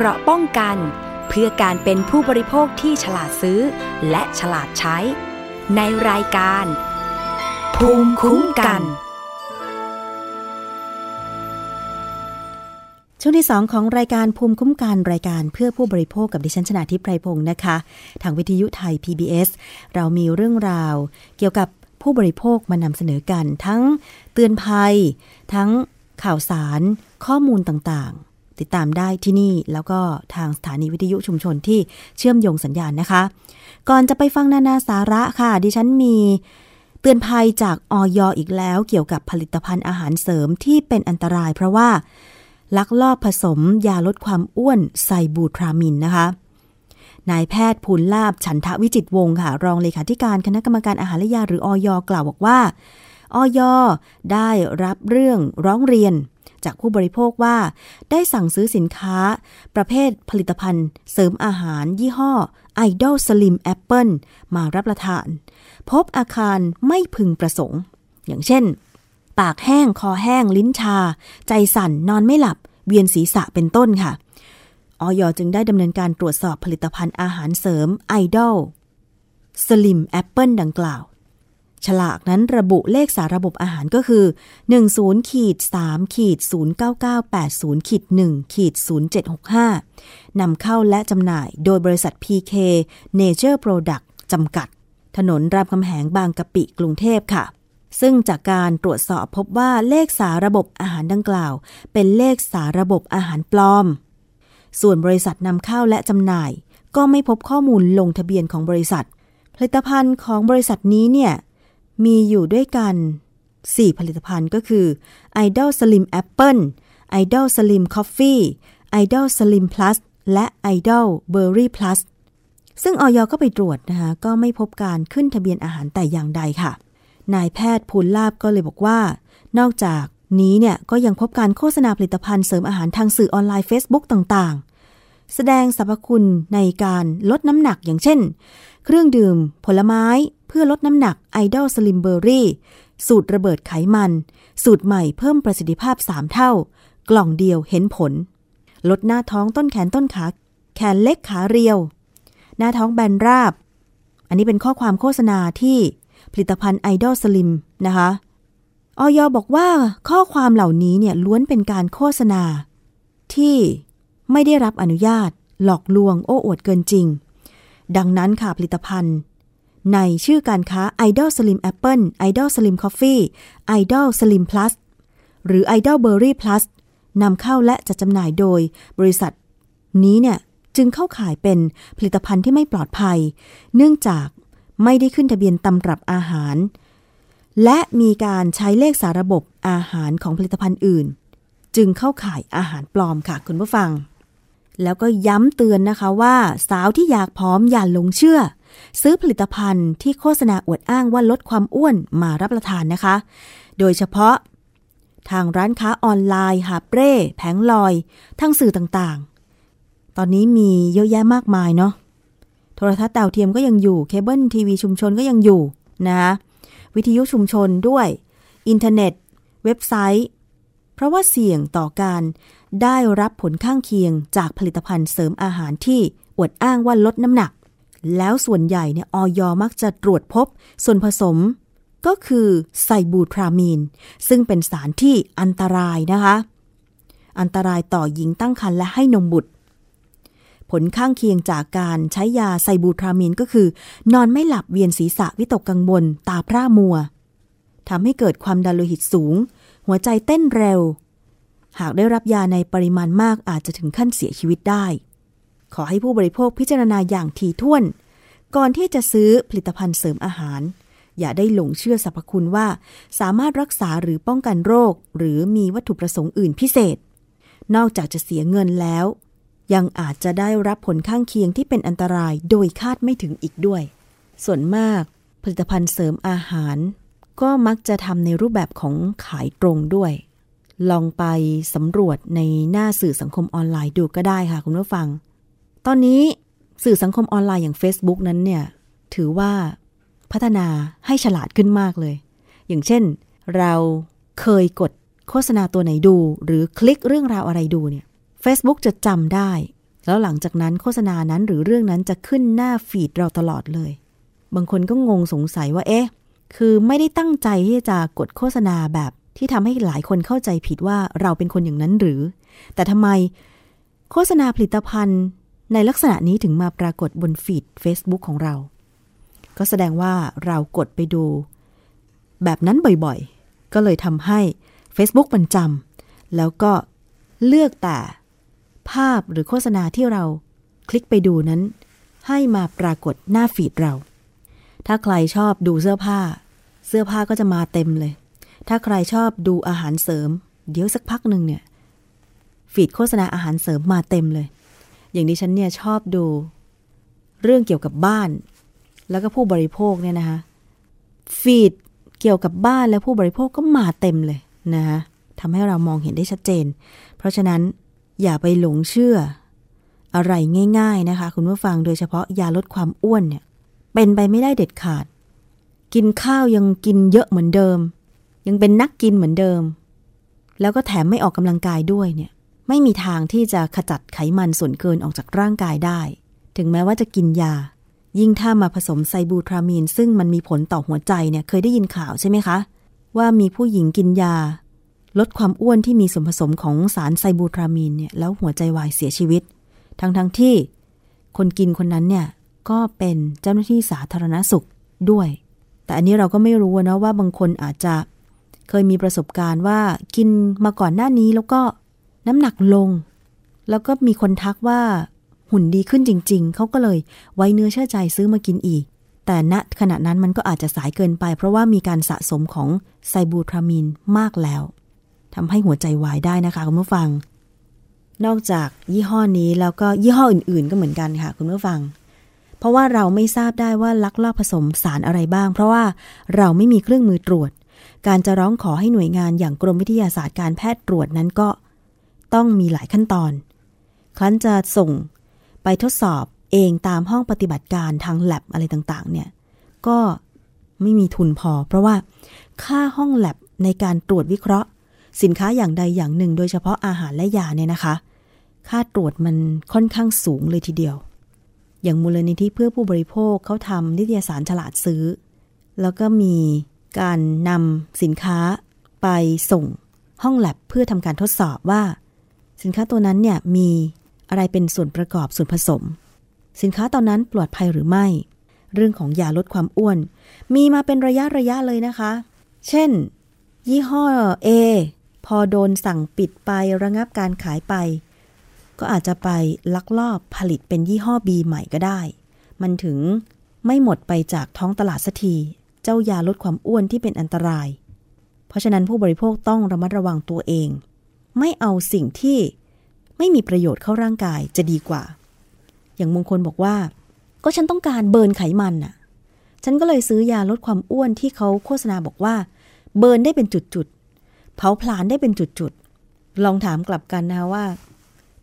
ราะป้องกัน เพื่อการเป็นผู้บริโภคที่ฉลาดซื้อ และฉลาดใช้ ในรายการ ภูมิคุ้มกัน ช่วงที่ 2 ของรายการภูมิคุ้มกันรายการเพื่อผู้บริโภคกับดิฉันชนาทิพไพรพงศ์นะคะ ทางวิทยุไทย PBS เรามีเรื่องราวเกี่ยวกับผู้บริโภคมานำเสนอกันทั้งเตือนภัย ทั้งข่าวสารข้อมูลต่างๆ ติดตามได้ที่นี่แล้วก็ทางสถานีวิทยุชุมชนที่เชื่อมโยงสัญญาณนะคะ ก่อนจะไปฟังนานาสาระค่ะ ดิฉันมีเตือนภัยจากออยอีกแล้วเกี่ยวกับผลิตภัณฑ์อาหารเสริมที่เป็นอันตรายเพราะว่า ลักลอบผสมยาลดความอ้วนไซบูทรามินนะคะนายแพทย์ภูลลาบฉันทวิจิตวงศ์ค่ะ รองเลขาธิการคณะกรรมการอาหารและยาหรืออยกล่าวบอกว่าออยได้รับเรื่องร้องเรียน จากผู้บริโภคว่า ได้สั่งซื้อสินค้า ประเภทผลิตภัณฑ์ เสริมอาหารยี่ห้อ Idol Slim Apple มารับประทาน พบอาคารไม่พึงประสงค์ อย่างเช่น ปากแห้งคอแห้ง ลิ้นชา ใจสั่น นอนไม่หลับ เวียนศีรษะเป็นต้นค่ะออยจึงได้ดำเนินการตรวจสอบผลิตภัณฑ์อาหารเสริมไอดอลSlim Apple ดังกล่าว ฉลากนั้นระบุเลขสาระบบอาหารก็คือ 10ขีด3ขีด09980ขีด1ขีด0765นำเข้าและจำหน่ายโดยบริษัท PK Nature Product จำกัด ถนนรามคำแหงบางกะปิกรุงเทพค่ะ ซึ่งจากการตรวจสอบพบว่าเลขสาระบบอาหารดังกล่าว เป็นเลขสาระบบอาหารปลอม ส่วนบริษัทนำเข้าและจำหน่าย ก็ไม่พบข้อมูลลงทะเบียนของบริษัทผลิตภัณฑ์ของบริษัทนี้เนี่ย มีอยู่ด้วยกัน 4 ผลิตภัณฑ์ก็คือ Idol Slim Apple Idol Slim Coffee Idol Slim Plus และ Idol Berry Plus ซึ่งออยก็ไปตรวจนะคะก็ไม่พบการขึ้นทะเบียนอาหารแต่อย่างใดค่ะ นายแพทย์ภูลลาบก็เลยบอกว่า นอกจากนี้เนี่ยก็ยังพบการโฆษณาผลิตภัณฑ์เสริมอาหารทางสื่อออนไลน์ Facebook ต่างๆ แสดงสรรพคุณในการลดน้ำหนักอย่างเช่น เครื่องดื่ม ผลไม้ พื่อลดน้ำหนัก Idol Slim Berry สูตรระเบิดไขมัน สูตรใหม่เพิ่มประสิทธิภาพ 3 เท่า กล่องเดียวเห็นผล ลดหน้าท้องต้นแขนต้นขา แขนเล็กขาเรียว หน้าท้องแบนราบ อันนี้เป็นข้อความโฆษณาที่ผลิตภัณฑ์ Idol Slim นะคะออยบอกว่าข้อความเหล่านี้เนี่ยล้วนเป็นการโฆษณา ที่ไม่ได้รับอนุญาต หลอกลวงโอ้อวดเกินจริง ดังนั้นค่ะผลิตภัณฑ์ ในชื่อการค้า Idol Slim Apple Idol Slim Coffee Idol Slim Plus หรือ Idol Berry Plus นำเข้าและจัดจำหน่ายโดยบริษัท นี้เนี่ยจึงเข้าข่ายเป็นผลิตภัณฑ์ที่ไม่ปลอดภัย เนื่องจากไม่ได้ขึ้นทะเบียนตำรับอาหาร และมีการใช้เลขสาระบบอาหารของผลิตภัณฑ์อื่น จึงเข้าข่ายอาหารปลอมค่ะคุณผู้ฟัง แล้วก็ย้ำเตือนนะคะว่า สาวที่อยากพร้อมอย่าหลงเชื่อ ซื้อผลิตภัณฑ์ที่โฆษณาอวดอ้างว่าลดความอ้วนมารับประทานนะคะ โดยเฉพาะ ทางร้านค้าออนไลน์หาเปร่แผงลอย ทั้งสื่อต่างๆ ตอนนี้มีเยอะแยะมากมายเนาะ โทรทัศน์ดาวเทียมก็ยังอยู่ เคเบิลทีวีชุมชนก็ยังอยู่นะคะวิทยุชุมชนด้วย อินเทอร์เน็ต เว็บไซต์ เพราะว่าเสี่ยงต่อการได้รับผลข้างเคียงจากผลิตภัณฑ์เสริมอาหารที่อวดอ้างว่าลดน้ำหนัก แล้วส่วนใหญ่เนี่ยอย.มักจะตรวจพบส่วนผสมก็คือไซบูทรามีน ซึ่งเป็นสารที่อันตรายนะคะ อันตรายต่อหญิงตั้งครรภ์และให้นมบุตร ผลข้างเคียงจากการใช้ยาไซบูทรามีนก็คือ นอนไม่หลับเวียนศีรษะวิตกกังวลตาพร่ามัวทำให้เกิดความดันโลหิตสูง หัวใจเต้นเร็ว หากได้รับยาในปริมาณมากอาจจะถึงขั้นเสียชีวิตได้ ขอให้ผู้บริโภคพิจารณาอย่างถี่ถ้วน ก่อนที่จะซื้อผลิตภัณฑ์เสริมอาหาร อย่าได้หลงเชื่อสรรพคุณว่า สามารถรักษาหรือป้องกันโรค หรือมีวัตถุประสงค์อื่นพิเศษ นอกจากจะเสียเงินแล้ว ยังอาจจะได้รับผลข้างเคียงที่เป็นอันตรายโดยคาดไม่ถึงอีกด้วย ส่วนมาก ผลิตภัณฑ์เสริมอาหาร ก็มักจะทำในรูปแบบของขายตรงด้วยลองไปสำรวจในหน้าสื่อสังคมออนไลน์ดูก็ได้ค่ะคุณผู้ฟัง ตอนนี้สื่อสังคมออนไลน์อย่าง Facebook นั้นเนี่ย ถือว่าพัฒนาให้ฉลาดขึ้นมากเลย อย่างเช่น เราเคยกดโฆษณาตัวไหนดู หรือคลิกเรื่องราวอะไรดูเนี่ย Facebook จะจำได้ แล้วหลังจากนั้นโฆษณานั้นหรือเรื่องนั้นจะขึ้นหน้าฟีดเราตลอดเลย บางคนก็งงสงสัยว่าเอ๊ะ คือไม่ได้ตั้งใจที่จะกดโฆษณาแบบที่ทำให้หลายคนเข้าใจผิดว่าเราเป็นคนอย่างนั้นหรือ แต่ทำไม โฆษณาผลิตภัณฑ์ ในลักษณะนี้ถึงมาปรากฏบนฟีด Facebook ของเรา ก็แสดงว่าเรากดไปดู แบบนั้นบ่อยๆ ก็เลยทำให้ Facebook มันจำแล้วก็เลือกแต่ภาพหรือโฆษณาที่เราคลิกไปดูนั้น ให้มาปรากฏหน้าฟีดเรา ถ้าใครชอบดูเสื้อผ้า เสื้อผ้าก็จะมาเต็มเลย ถ้าใครชอบดูอาหารเสริม เดี๋ยวสักพักหนึ่งเนี่ย ฟีดโฆษณาอาหารเสริมมาเต็มเลย อย่างดิฉันเนี่ยชอบดู เรื่องเกี่ยวกับบ้าน แล้วก็ผู้บริโภคเนี่ยนะคะฟีดเกี่ยวกับบ้านและผู้บริโภคก็มาเต็มเลยนะคะทำให้เรามองเห็นได้ชัดเจน เพราะฉะนั้นอย่าไปหลงเชื่อ อะไรง่าย ๆนะคะ คุณผู้ฟังโดยเฉพาะยาลดความอ้วนเนี่ย เป็นไปไม่ได้เด็ดขาด กินข้าวยังกินเยอะเหมือนเดิม ยังเป็นนักกินเหมือนเดิม แล้วก็แถมไม่ออกกำลังกายด้วยเนี่ย ไม่มีทางที่จะขจัดไขมันส่วนเกินออกจากร่างกายได้ ถึงแม้ว่าจะกินยา ยิ่งถ้ามาผสมไซบูทรามีน ซึ่งมันมีผลต่อหัวใจเนี่ยเคยได้ยินข่าวใช่ไหมคะ ว่ามีผู้หญิงกินยา ลดความอ้วนที่มีส่วนผสมของสารไซบูทรามีนเนี่ยแล้วหัวใจวายเสียชีวิต ทั้งๆทที่ คนกินคนนั้นเนี่ยก็เป็นเจ้าหน้าที่สาธารณสุขด้วย แต่อันนี้เราก็ไม่รู้นะว่าบางคนอาจจะเคยมีประสบการณ์ว่ากินมาก่อนหน้านี้แล้วก็ น้ำหนักลง แล้วก็มีคนทักว่าหุ่นดีขึ้นจริง ๆ เขาก็เลยไว้เนื้อเชื่อใจซื้อมากินอีก แต่ณขณะนั้นมันก็อาจจะสายเกินไป เพราะว่ามีการสะสมของไซบูทรามีนมากแล้วทำให้หัวใจวายได้นะคะคุณผู้ฟัง นอกจากยี่ห้อนี้แล้วก็ยี่ห้ออื่น ๆ ก็เหมือนกันค่ะ คุณผู้ฟัง เพราะว่าเราไม่ทราบได้ว่าลักลอบผสมสารอะไรบ้าง เพราะว่าเราไม่มีเครื่องมือตรวจ การจะร้องขอให้หน่วยงานอย่างกรมวิทยาศาสตร์การแพทย์ตรวจนั้นก็ ต้องมีหลายขั้นตอน ครั้นจะส่งไปทดสอบเองตามห้องปฏิบัติการทางแลบอะไรต่างๆ เนี่ย ก็ไม่มีทุนพอ เพราะว่าค่าห้องแลบในการตรวจวิเคราะห์ สินค้าอย่างใดอย่างหนึ่ง โดยเฉพาะอาหารและยาเนี่ยนะคะ ค่าตรวจมันค่อนข้างสูงเลยทีเดียว อย่างมูลนิธิเพื่อผู้บริโภคเขาทำนิตยสารฉลาดซื้อ แล้วก็มีการนำสินค้าไปส่งห้องแลบเพื่อทำการทดสอบว่า สินค้าตัวนั้นเนี่ยมีอะไรเป็นส่วนประกอบส่วนผสม สินค้าตอนนั้นปลอดภัยหรือไม่ เรื่องของยาลดความอ้วน มีมาเป็นระยะระยะเลยนะคะ เช่น ยี่ห้อ A พอโดนสั่งปิดไประงับการขายไป ก็อาจจะไปลักลอบผลิตเป็นยี่ห้อ B ใหม่ก็ได้ มันถึงไม่หมดไปจากท้องตลาดสักทีเจ้ายาลดความอ้วนที่เป็นอันตราย เพราะฉะนั้นผู้บริโภคต้องระมัดระวังตัวเอง ไม่เอาสิ่งที่ไม่มีประโยชน์เข้าร่างกายจะดีกว่า อย่างมงคลบอกว่า ก็ฉันต้องการเบิร์นไขมันน่ะ ฉันก็เลยซื้อยาลดความอ้วนที่เขาโฆษณาบอกว่า เบิร์นได้เป็นจุดๆ เผาผลาญได้เป็นจุดๆ ลองถามกลับกันนะว่า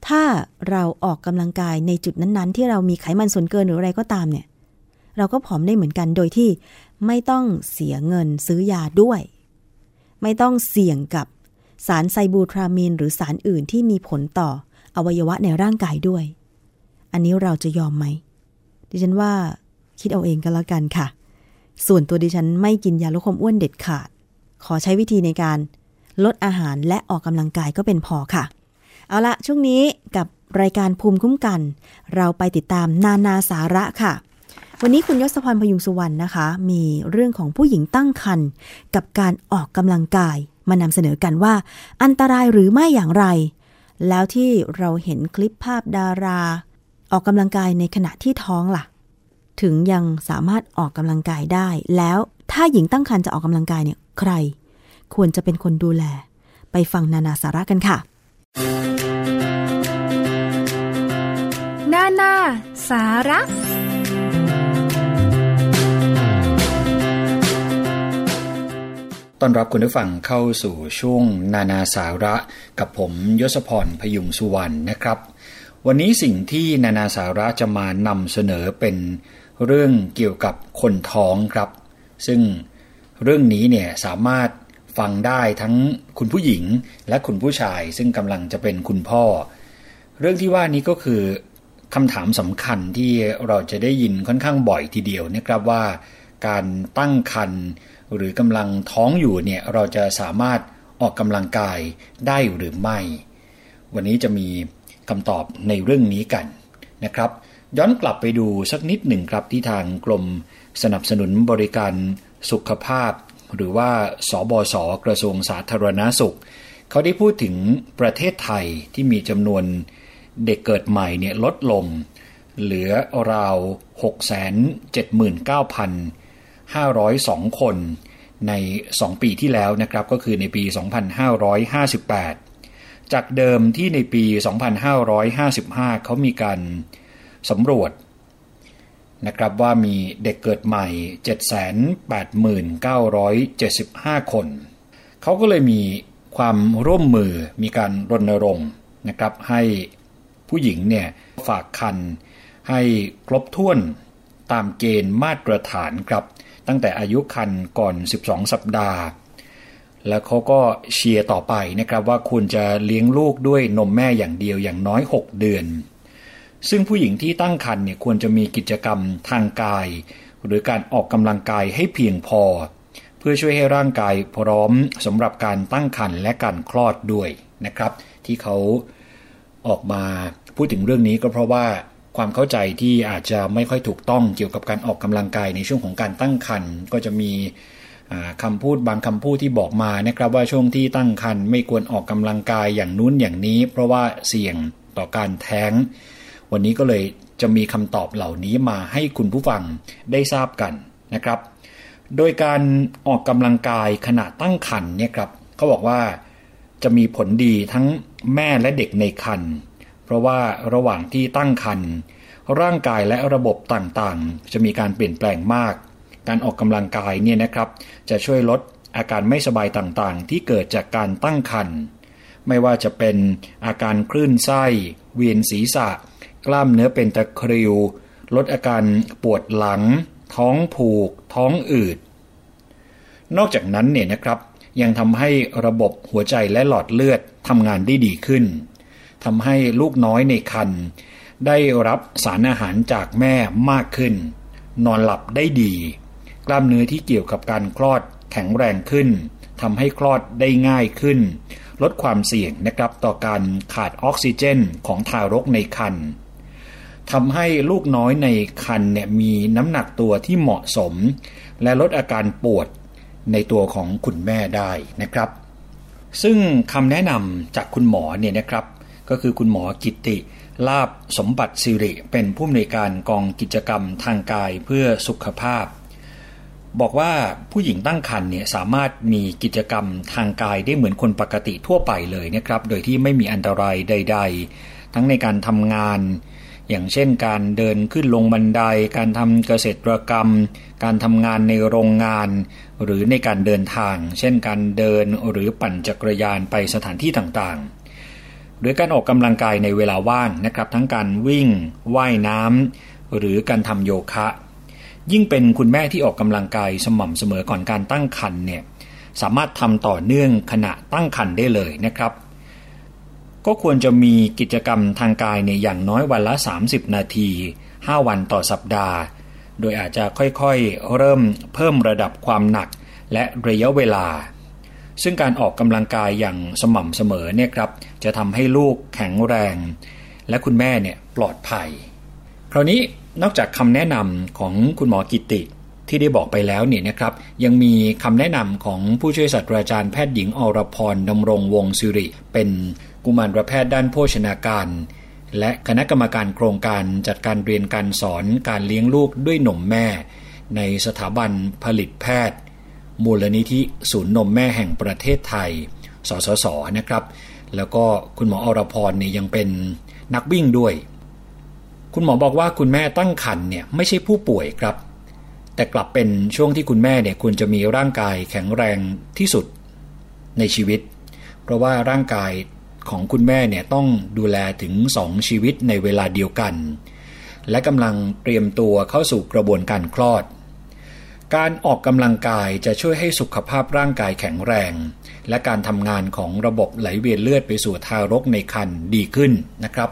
ถ้าเราออกกำลังกายในจุดนั้นๆ ที่เรามีไขมันส่วนเกินหรืออะไรก็ตามเนี่ย เราก็ผอมได้เหมือนกันโดยที่ไม่ต้องเสียเงินซื้อยาด้วย ไม่ต้องเสี่ยงกับ สารไซบูทรามีนหรือสารอื่นที่มีผลต่ออวัยวะในร่างกายด้วย อันนี้เราจะยอมไหม ดิฉันว่าคิดเอาเองก็แล้วกันค่ะ ส่วนตัวดิฉันไม่กินยาลดความอ้วนเด็ดขาด ขอใช้วิธีในการลดอาหารและออกกำลังกายก็เป็นพอค่ะ เอาละช่วงนี้กับรายการภูมิคุ้มกัน เราไปติดตามนานาสาระค่ะ วันนี้คุณยศพรพยุงสุวรรณนะคะ มีเรื่องของผู้หญิงตั้งครรภ์กับการออกกำลังกาย มานำเสนอกันว่า อันตรายหรือไม่อย่างไร แล้วที่เราเห็นคลิปภาพดารา ออกกำลังกายในขณะที่ท้องล่ะ ถึงยังสามารถออกกำลังกายได้ แล้วถ้าหญิงตั้งครรภ์จะออกกำลังกายเนี่ยใคร ควรจะเป็นคนดูแล ไปฟังนานาสาระกันค่ะ นานาสาระ ต้อนรับคุณผู้ฟังเข้าสู่ช่วงนานาสาระกับผมยศพรพยุงสุวรรณนะครับ วันนี้สิ่งที่นานาสาระจะมานำเสนอเป็นเรื่องเกี่ยวกับคนท้องครับ ซึ่งเรื่องนี้เนี่ยสามารถฟังได้ทั้งคุณผู้หญิงและคุณผู้ชาย ซึ่งกำลังจะเป็นคุณพ่อ เรื่องที่ว่านี้ก็คือคำถามสำคัญที่เราจะได้ยินค่อนข้างบ่อยทีเดียวนะครับว่า การตั้งครรภ์ หรือกำลังท้องอยู่เนี่ยเราจะสามารถออกกำลังกายได้หรือไม่ วันนี้จะมีคำตอบในเรื่องนี้กันนะครับ ย้อนกลับไปดูสักนิดหนึ่งครับที่ทางกรมสนับสนุนบริการสุขภาพ หรือว่าสบศกระทรวงสาธารณาสุข เขาได้พูดถึงประเทศไทยที่มีจำนวนเด็กเกิดใหม่เนี่ยลดลง เหลือราว 502 คนใน 2 ปีที่แล้วนะครับก็คือในปี 2558 จากเดิมที่ในปี 2555 เขามีการสำรวจนะครับว่ามีเด็กเกิดใหม่ 789,975 คน เขาก็เลยมีความร่วมมือมีการรณรงค์นะครับให้ผู้หญิงเนี่ยฝากคันให้ครบถ้วนตามเกณฑ์มาตรฐานครับ ตั้งแต่อายุคันก่อน 12 สัปดาห์ แล้วเขาก็เชียร์ต่อไปนะครับว่าควรจะเลี้ยงลูกด้วยนมแม่อย่างเดียวอย่างน้อย 6 เดือน ซึ่งผู้หญิงที่ตั้งครรภ์เนี่ยควรจะมีกิจกรรมทางกาย หรือการออกกำลังกายให้เพียงพอ เพื่อช่วยให้ร่างกายพร้อมสำหรับการตั้งครรภ์และการคลอดด้วยนะครับ ที่เขาออกมาพูดถึงเรื่องนี้ก็เพราะว่า ความเข้าใจที่อาจจะไม่ค่อยถูกต้องเกี่ยวกับการออกกำลังกายในช่วงของการตั้งครรภ์ก็จะมีคำพูดบางคำพูดที่บอกมานะครับว่าช่วงที่ตั้งครรภ์ไม่ควรออกกำลังกายอย่างนู้นอย่างนี้ เพราะว่าเสี่ยงต่อการแท้ง วันนี้ก็เลยจะมีคำตอบเหล่านี้มาให้คุณผู้ฟังได้ทราบกันนะครับ โดยการออกกำลังกายขณะตั้งครรภ์เนี่ยครับเขาบอกว่าจะมีผลดีทั้งแม่และเด็กในครรภ์ ราะว่าระหว่างที่ตั้งครรภ์ร่างกายและระบบต่างๆ จะมีการเปลี่ยนแปลงมาก การออกกำลังกายเนี่ยนะครับ จะช่วยลดอาการไม่สบายต่างๆ ที่เกิดจากการตั้งครรภ์ไม่ว่าจะเป็นอาการคลื่นไส้ เวียนศีรษะ กล้ามเนื้อเป็นตะคริว ลดอาการปวดหลัง ท้องผูก ท้องอืด นอกจากนั้นเนี่ยนะครับ ยังทำให้ระบบหัวใจและหลอดเลือดทำงานได้ดีขึ้น ทำให้ลูกน้อยในครรภ์ได้รับสารอาหารจากแม่มากขึ้น นอนหลับได้ดี กล้ามเนื้อที่เกี่ยวกับการคลอดแข็งแรงขึ้นทำให้คลอดได้ง่ายขึ้น ลดความเสี่ยงนะครับต่อการขาดออกซิเจนของทารกในครรภ์ทำให้ลูกน้อยในครรภ์เนี่ยมีน้ำหนักตัวที่เหมาะสม และลดอาการปวดในตัวของคุณแม่ได้นะครับ ซึ่งคำแนะนำจากคุณหมอเนี่ยนะครับ ก็คือคุณหมอกิติลาบสมบัติสิริ เป็นผู้อำนวยการกองกิจกรรมทางกายเพื่อสุขภาพ บอกว่าผู้หญิงตั้งครรภ์เนี่ยสามารถมีกิจกรรมทางกายได้เหมือนคนปกติทั่วไปเลยนะครับ โดยที่ไม่มีอันตรายใด ๆ ทั้งในการทำงาน อย่างเช่นการเดินขึ้นลงบันได การทำเกษตรกรรม การทำงานในโรงงาน หรือในการเดินทาง เช่นการเดินหรือปั่นจักรยานไปสถานที่ต่างๆ หรือการออกกำลังกายในเวลาว่างนะครับ ทั้งการวิ่ง ว่ายน้ำหรือการทำโยคะ ยิ่งเป็นคุณแม่ที่ออกกำลังกายสม่ำเสมอก่อนการตั้งครรภ์เนี่ยสามารถทำต่อเนื่องขณะตั้งครรภ์ได้เลยนะครับ ก็ควรจะมีกิจกรรมทางกายในยอย่างน้อยวันละ 30 นาที 5 วันต่อสัปดาห์ โดยอาจจะค่อยๆ เริ่มเพิ่มระดับความหนักและระยะเวลา ซึ่งการออกกำลังกายอย่างสม่ำเสมอเนี่ยครับจะทำให้ลูกแข็งแรง และคุณแม่เนี่ยปลอดภัย คราวนี้นอกจากคำแนะนำของคุณหมอกิติที่ได้บอกไปแล้วเนี่ยนะครับยังมีคำแนะนำของผู้ช่วยศาสตราจารย์แพทย์หญิงอรพรดำรงวงศ์สิริ เป็นกุมารแพทย์ด้านโภชนาการ และคณะกรรมการโครงการจัดการเรียนการสอนการเลี้ยงลูกด้วยนมแม่ ในสถาบันผลิตแพทย์ มูลนิธิศูนย์นมแม่แห่งประเทศไทย สสส นะครับ แล้วก็คุณหมออรพรเนี่ยยังเป็นนักวิ่งด้วย คุณหมอบอกว่าคุณแม่ตั้งครรภ์เนี่ยไม่ใช่ผู้ป่วยครับ แต่กลับเป็นช่วงที่คุณแม่เนี่ยควรจะมีร่างกายแข็งแรงที่สุดในชีวิต เพราะว่าร่างกายของคุณแม่เนี่ยต้องดูแลถึงสองชีวิตในเวลาเดียวกัน และกำลังเตรียมตัวเข้าสู่กระบวนการคลอด การออกกำลังกายจะช่วยให้สุขภาพร่างกายแข็งแรง และการทำงานของระบบไหลเวียนเลือดไปสู่ทารกในครรภ์ดีขึ้นนะครับ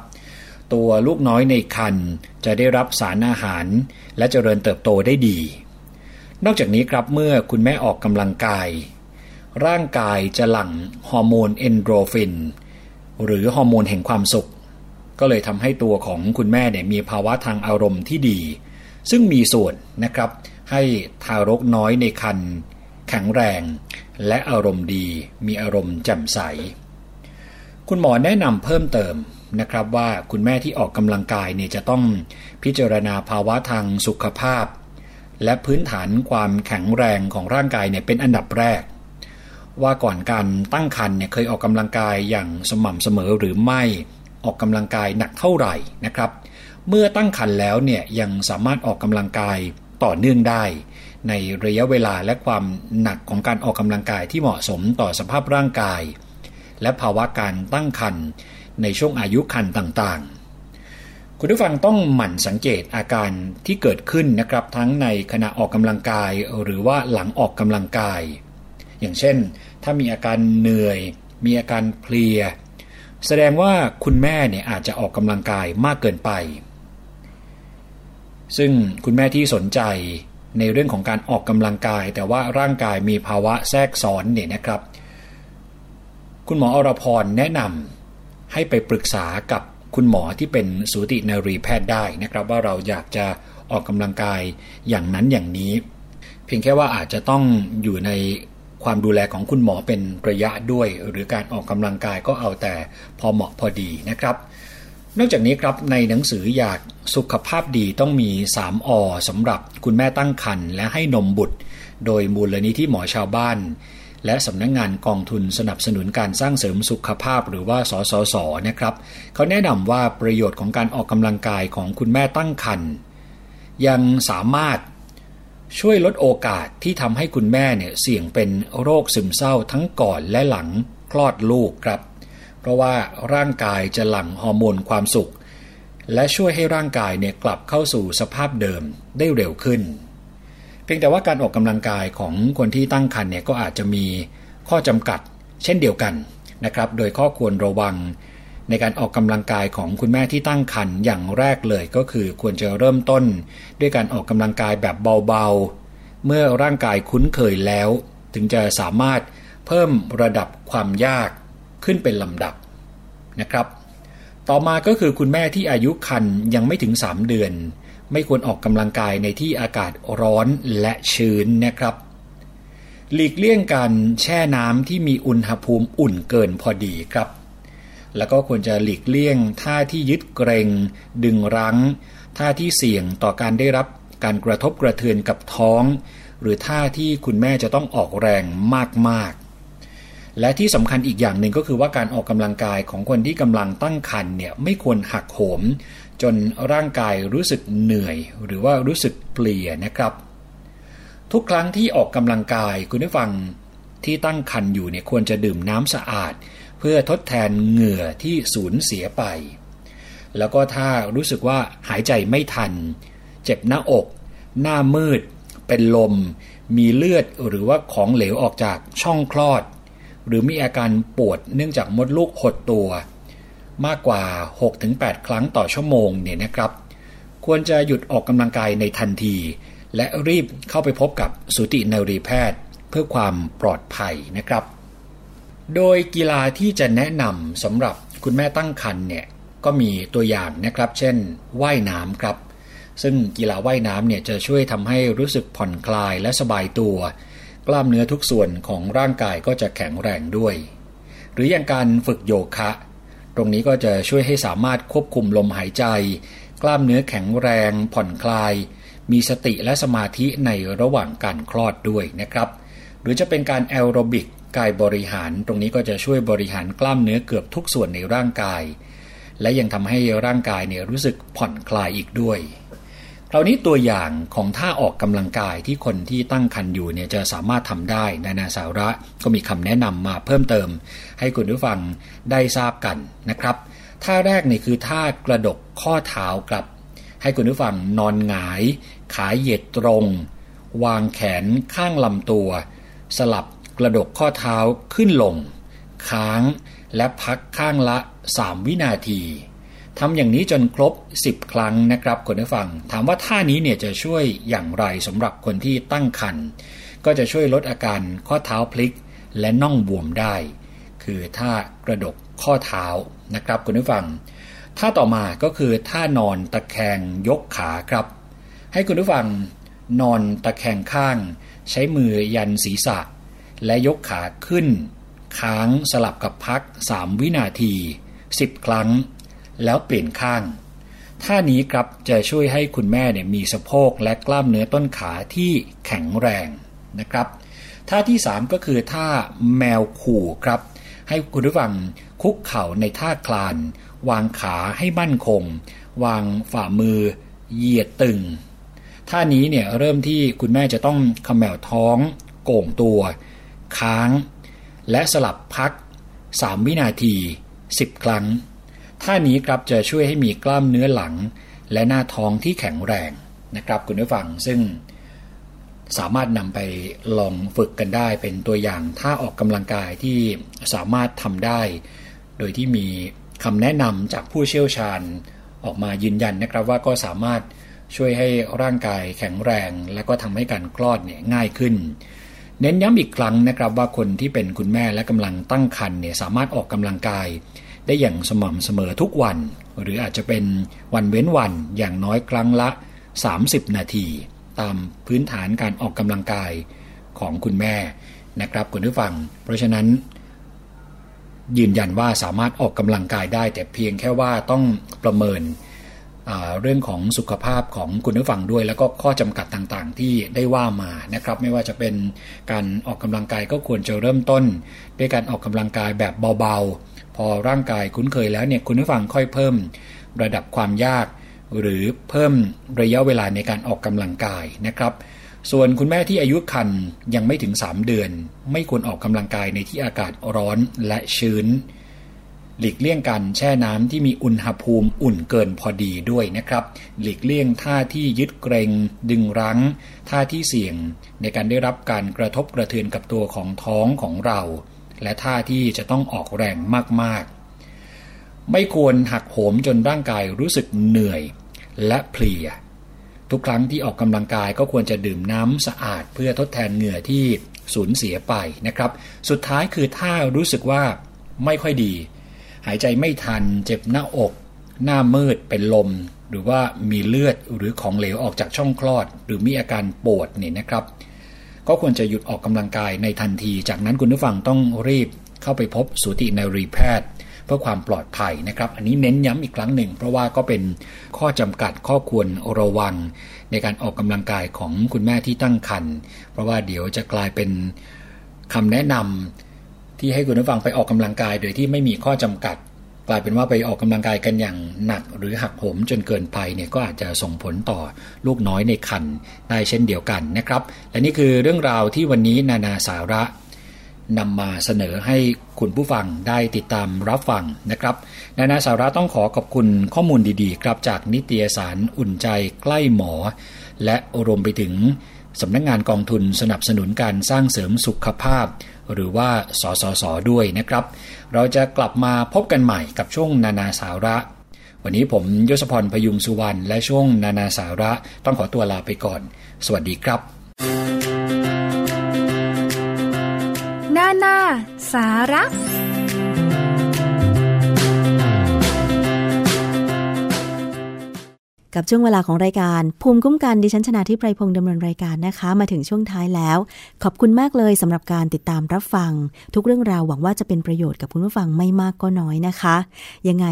ตัวลูกน้อยในครรภ์จะได้รับสารอาหาร และเจริญเติบโตได้ดี นอกจากนี้ครับเมื่อคุณแม่ออกกำลังกาย ร่างกายจะหลั่งฮอร์โมนเอนโดรฟิน หรือฮอร์โมนแห่งความสุข ก็เลยทำให้ตัวของคุณแม่เนี่ยมีภาวะทางอารมณ์ที่ดี ซึ่งมีส่วนนะครับ ให้ทารกน้อยในครรภ์แข็งแรง และอารมณ์ดีมีอารมณ์แจ่มใส คุณหมอแนะนำเพิ่มเติมนะครับว่าคุณแม่ที่ออกกำลังกายเนี่ยจะต้องพิจารณาภาวะทางสุขภาพ และพื้นฐานความแข็งแรงของร่างกายเนี่ยเป็นอันดับแรก ว่าก่อนการตั้งครรภ์เนี่ยเคยออกกำลังกายอย่างสม่ำเสมอหรือไม่ออกกำลังกายหนักเท่าไหร่นะครับ เมื่อตั้งครรภ์แล้วเนี่ยยังสามารถออกกำลังกาย ต่อเนื่องได้ ในระยะเวลาและความหนักของการออกกำลังกายที่เหมาะสมต่อสภาพร่างกาย และภาวะการตั้งครรภ์ในช่วงอายุครรภ์ต่างๆ คุณผู้ฟังต้องหมั่นสังเกตอาการที่เกิดขึ้นนะครับทั้งในขณะออกกำลังกายหรือว่าหลังออกกำลังกาย อย่างเช่น ถ้ามีอาการเหนื่อย มีอาการเพลีย แสดงว่าคุณแม่เนี่ยอาจจะออกกำลังกายมากเกินไป ซึ่งคุณแม่ที่สนใจในเรื่องของการออกกำลังกาย แต่ว่าร่างกายมีภาวะแทรกซ้อนเนี่ยนะครับ คุณหมออรพรแนะนำให้ไปปรึกษากับคุณหมอที่เป็นสูตินรีแพทย์ได้นะครับ ว่าเราอยากจะออกกำลังกายอย่างนั้นอย่างนี้ เพียงแค่ว่าอาจจะต้องอยู่ในความดูแลของคุณหมอเป็นระยะด้วย หรือการออกกำลังกายก็เอาแต่พอเหมาะพอดีนะครับ นอกจากนี้ครับในหนังสืออยากสุขภาพดีต้องมี 3อสำหรับคุณแม่ตั้งครรภ์และให้นมบุตร โดยมูลนิธิหมอชาวบ้าน และสำนักงงานกองทุนสนับสนุนการสร้างเสริมสุขภาพหรือว่าสสสนะครับ เขาแนะนำว่าประโยชน์ของการออกกำลังกายของคุณแม่ตั้งครรภ์ยังสามารถช่วยลดโอกาสที่ทำให้คุณแม่เนี่ยเสี่ยงเป็นโรคซึมเศร้าทั้งก่อนและหลังคลอดลูกครับ ราะว่าร่างกายจะหลั่งฮอร์โมนความสุข และช่วยให้ร่างกายเนี่ยกลับเข้าสู่สภาพเดิมได้เร็วขึ้น เพียงแต่ว่าการออกกำลังกายของคนที่ตั้งครรภ์เนี่ยก็อาจจะมีข้อจำกัดเช่นเดียวกันนะครับ โดยข้อควรระวังในการออกกำลังกายของคุณแม่ที่ตั้งครรภ์อย่างแรกเลยก็คือควรจะเริ่มต้น ด้วยการออกกำลังกายแบบเบาๆ เมื่อร่างกายคุ้นเคยแล้ว ถึงจะสามารถเพิ่มระดับความยาก ขึ้นเป็นลำดับนะครับ ต่อมาก็คือคุณแม่ที่อายุครรภ์ยังไม่ถึง 3 เดือน ไม่ควรออกกำลังกายในที่อากาศร้อนและชื้นนะครับ หลีกเลี่ยงการแช่น้ำที่มีอุณหภูมิอุ่นเกินพอดีครับ แล้วก็ควรจะหลีกเลี่ยงท่าที่ยึดเกรง ดึงรั้ง ท่าที่เสี่ยงต่อการได้รับการกระทบกระเทือนกับท้อง หรือท่าที่คุณแม่จะต้องออกแรงมาก และที่สำคัญอีกอย่างหนึ่งก็คือว่าการออกกำลังกายของคนที่กำลังตั้งครรภ์เนี่ยไม่ควรหักโหม จนร่างกายรู้สึกเหนื่อย หรือว่ารู้สึกเพลียนะครับ ทุกครั้งที่ออกกำลังกายคุณผู้ฟังที่ตั้งครรภ์อยู่เนี่ยควรจะดื่มน้ำสะอาด เพื่อทดแทนเหงื่อที่สูญเสียไป แล้วก็ถ้ารู้สึกว่าหายใจไม่ทัน เจ็บหน้าอก หน้ามืด เป็นลม มีเลือดหรือว่าของเหลวออกจากช่องคลอด หรือมีอาการปวดเนื่องจากมดลูกหดตัว มากกว่า 6-8 ครั้งต่อชั่วโมงเนี่ยนะครับ ควรจะหยุดออกกำลังกายในทันที และรีบเข้าไปพบกับสูตินรีแพทย์ เพื่อความปลอดภัยนะครับ โดยกีฬาที่จะแนะนำสำหรับคุณแม่ตั้งครรภ์เนี่ยก็มีตัวอย่างนะครับ เช่น ว่ายน้ำครับ ซึ่งกีฬาว่ายน้ำเนี่ยจะช่วยทำให้รู้สึกผ่อนคลายและสบายตัว กล้ามเนื้อทุกส่วนของร่างกายก็จะแข็งแรงด้วย หรืออย่างการฝึกโยคะ ตรงนี้ก็จะช่วยให้สามารถควบคุมลมหายใจ กล้ามเนื้อแข็งแรง ผ่อนคลาย มีสติและสมาธิในระหว่างการคลอดด้วยนะครับ หรือจะเป็นการแอโรบิกกายบริหาร ตรงนี้ก็จะช่วยบริหารกล้ามเนื้อเกือบทุกส่วนในร่างกาย และยังทำให้ร่างกายเนี่ยรู้สึกผ่อนคลายอีกด้วย คราวนี้ตัวอย่างของท่าออกกำลังกายที่คนที่ตั้งครรภ์อยู่เนี่ยจะสามารถทำได้นานาสาระก็มีคำแนะนำมาเพิ่มเติม ให้คุณผู้ฟังได้ทราบกันนะครับ ท่าแรกนี่คือท่ากระดกข้อเท้าครับ ให้คุณผู้ฟังนอนหงาย ขาเหยียดตรง วางแขนข้างลำตัว สลับกระดกข้อเท้าขึ้นลง ค้างและพักข้างละ 3 วินาที ทำอย่างนี้จนครบ 10 ครั้งนะครับคุณผู้ฟัง ถามว่าท่านี้เนี่ยจะช่วยอย่างไรสำหรับคนที่ตั้งครรภ์ก็จะช่วยลดอาการข้อเท้าพลิกและน่องบวมได้ คือท่ากระดกข้อเท้านะครับคุณผู้ฟังท่าต่อมาก็คือท่านอนตะแคงยกขาครับ ให้คุณผู้ฟังนอนตะแคงข้าง ใช้มือยันศีรษะ และยกขาขึ้น ค้างสลับกับพัก 3 วินาที 10 ครั้ง แล้วเปลี่ยนข้างท่านี้ครับจะช่วยให้คุณแม่เนี่ยมีสะโพกและกล้ามเนื้อต้นขาที่แข็งแรงนะครับท่าที่ 3 ก็คือท่าแมวขู่ครับ ให้คุณผู้ฟังคุกเข่าในท่าคลาน วางขาให้มั่นคง วางฝ่ามือ เหยียดตึง ท่านี้เนี่ยเริ่มที่คุณแม่จะต้องเขมวท้อง โก่งตัว ค้าง และสลับพัก 3 วินาที 10 ครั้ง ท่านี้ครับจะช่วยให้มีกล้ามเนื้อหลัง และหน้าท้องที่แข็งแรงนะครับคุณผู้ฟังซึ่งสามารถนำไปลองฝึกกันได้เป็นตัวอย่างท่าออกกำลังกายที่สามารถทำได้ โดยที่มีคำแนะนำจากผู้เชี่ยวชาญออกมายืนยันนะครับว่าก็สามารถช่วยให้ร่างกายแข็งแรง และก็ทำให้การคลอดเนี่ยง่ายขึ้น เน้นย้ำอีกครั้งนะครับว่าคนที่เป็นคุณแม่และกำลังตั้งครรภ์เนี่ยสามารถออกกำลังกาย ได้อย่างสม่ำเสมอทุกวัน หรืออาจจะเป็นวันเว้นวันอย่างน้อยครั้งละ 30 นาที ตามพื้นฐานการออกกำลังกายของคุณแม่นะครับคุณผู้ฟัง เพราะฉะนั้น ยืนยันว่าสามารถออกกำลังกายได้ แต่เพียงแค่ว่าต้องประเมินเรื่องของสุขภาพของคุณผู้ฟังด้วย แล้วก็ข้อจำกัดต่างๆ ที่ได้ว่ามานะครับ ไม่ว่าจะเป็นการออกกำลังกายก็ควรจะเริ่มต้น ด้วยการออกกำลังกายแบบเบา อร่างกายคุ้นเคยแล้วเนี่ยคุณผู้ฟังค่อยเพิ่มระดับความยาก หรือเพิ่มระยะเวลาในการออกกำลังกายนะครับ ส่วนคุณแม่ที่อายุครรภ์ยังไม่ถึง 3 เดือน ไม่ควรออกกำลังกายในที่อากาศร้อนและชื้น หลีกเลี่ยงการแช่น้ำที่มีอุณหภูมิอุ่นเกินพอดีด้วยนะครับ หลีกเลี่ยงท่าที่ยึดเกรงดึงรั้ง ท่าที่เสี่ยง ในการได้รับการกระทบกระเทือนกับตัวของท้องของเรา และท่าที่จะต้องออกแรงมากๆ ไม่ควรหักโหมจนร่างกายรู้สึกเหนื่อยและเพลีย ทุกครั้งที่ออกกำลังกายก็ควรจะดื่มน้ำสะอาดเพื่อทดแทนเหงื่อที่สูญเสียไปนะครับ สุดท้ายคือถ้ารู้สึกว่าไม่ค่อยดี หายใจไม่ทัน เจ็บหน้าอก หน้ามืดเป็นลม หรือว่ามีเลือดหรือของเหลวออกจากช่องคลอด หรือมีอาการปวดเนี่ยนะครับ ก็ควรจะหยุดออกกำลังกายในทันที จากนั้นคุณผู้ฟังต้องรีบเข้าไปพบสูตินรีแพทย์ เพื่อความปลอดภัยนะครับ อันนี้เน้นย้ำอีกครั้งหนึ่ง เพราะว่าก็เป็นข้อจำกัดข้อควรระวัง ในการออกกำลังกายของคุณแม่ที่ตั้งครรภ์เพราะว่าเดี๋ยวจะกลายเป็นคำแนะนำที่ให้คุณผู้ฟังไปออกกำลังกายโดยที่ไม่มีข้อจำกัด กลายเป็นว่าไปออกกำลังกายกันอย่างหนักหรือหักโหมจนเกินไปเนี่ยก็อาจจะส่งผลต่อลูกน้อยในครรภ์ได้เช่นเดียวกันนะครับ และนี่คือเรื่องราวที่วันนี้นานาสาระนำมาเสนอให้คุณผู้ฟังได้ติดตามรับฟังนะครับ นานาสาระต้องขอขอบคุณข้อมูลดีๆ ครับจากนิตยสารอุ่นใจใกล้หมอ และรวมไปถึงสำนักงงานกองทุนสนับสนุนการสร้างเสริมสุขภาพ หรือว่าสสสด้วยนะครับ เราจะกลับมาพบกันใหม่กับช่วงนานาสาระ วันนี้ผมยศพรพยุงสุวรรณและช่วงนานาสาระต้องขอตัวลาไปก่อน สวัสดีครับ นานาสาระ กับช่วงเวลาของรายการ ภูมิคุ้มกันดิฉันชนะที่ไพรพงษ์ดำเนินรายการนะคะ มาถึงช่วงท้ายแล้ว ขอบคุณมากเลยสำหรับการติดตามรับฟัง ทุกเรื่องราวหวังว่าจะเป็นประโยชน์กับคุณผู้ฟังไม่มากก็น้อยนะคะ ยังไง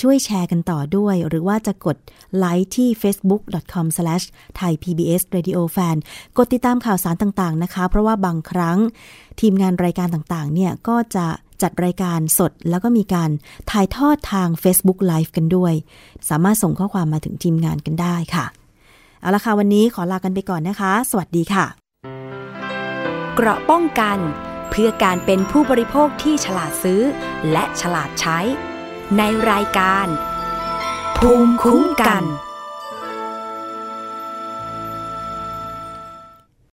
ช่วยแชร์กันต่อด้วย หรือว่าจะกดไลค์ที่ facebook.com/thaipbsradiofan กดติดตามข่าวสารต่างๆนะคะ เพราะว่าบางครั้งทีมงานรายการต่างๆเนี่ยก็จะ จัดรายการสดแล้วก็มีการถ่ายทอดทาง Facebook Live กันด้วย สามารถส่งข้อความมาถึงทีมงานกันได้ค่ะ เอาละค่ะวันนี้ขอลากันไปก่อนนะคะ สวัสดีค่ะ เกราะป้องกัน เพื่อการเป็นผู้บริโภคที่ฉลาดซื้อ และฉลาดใช้ ในรายการ ภูมิคุ้มกัน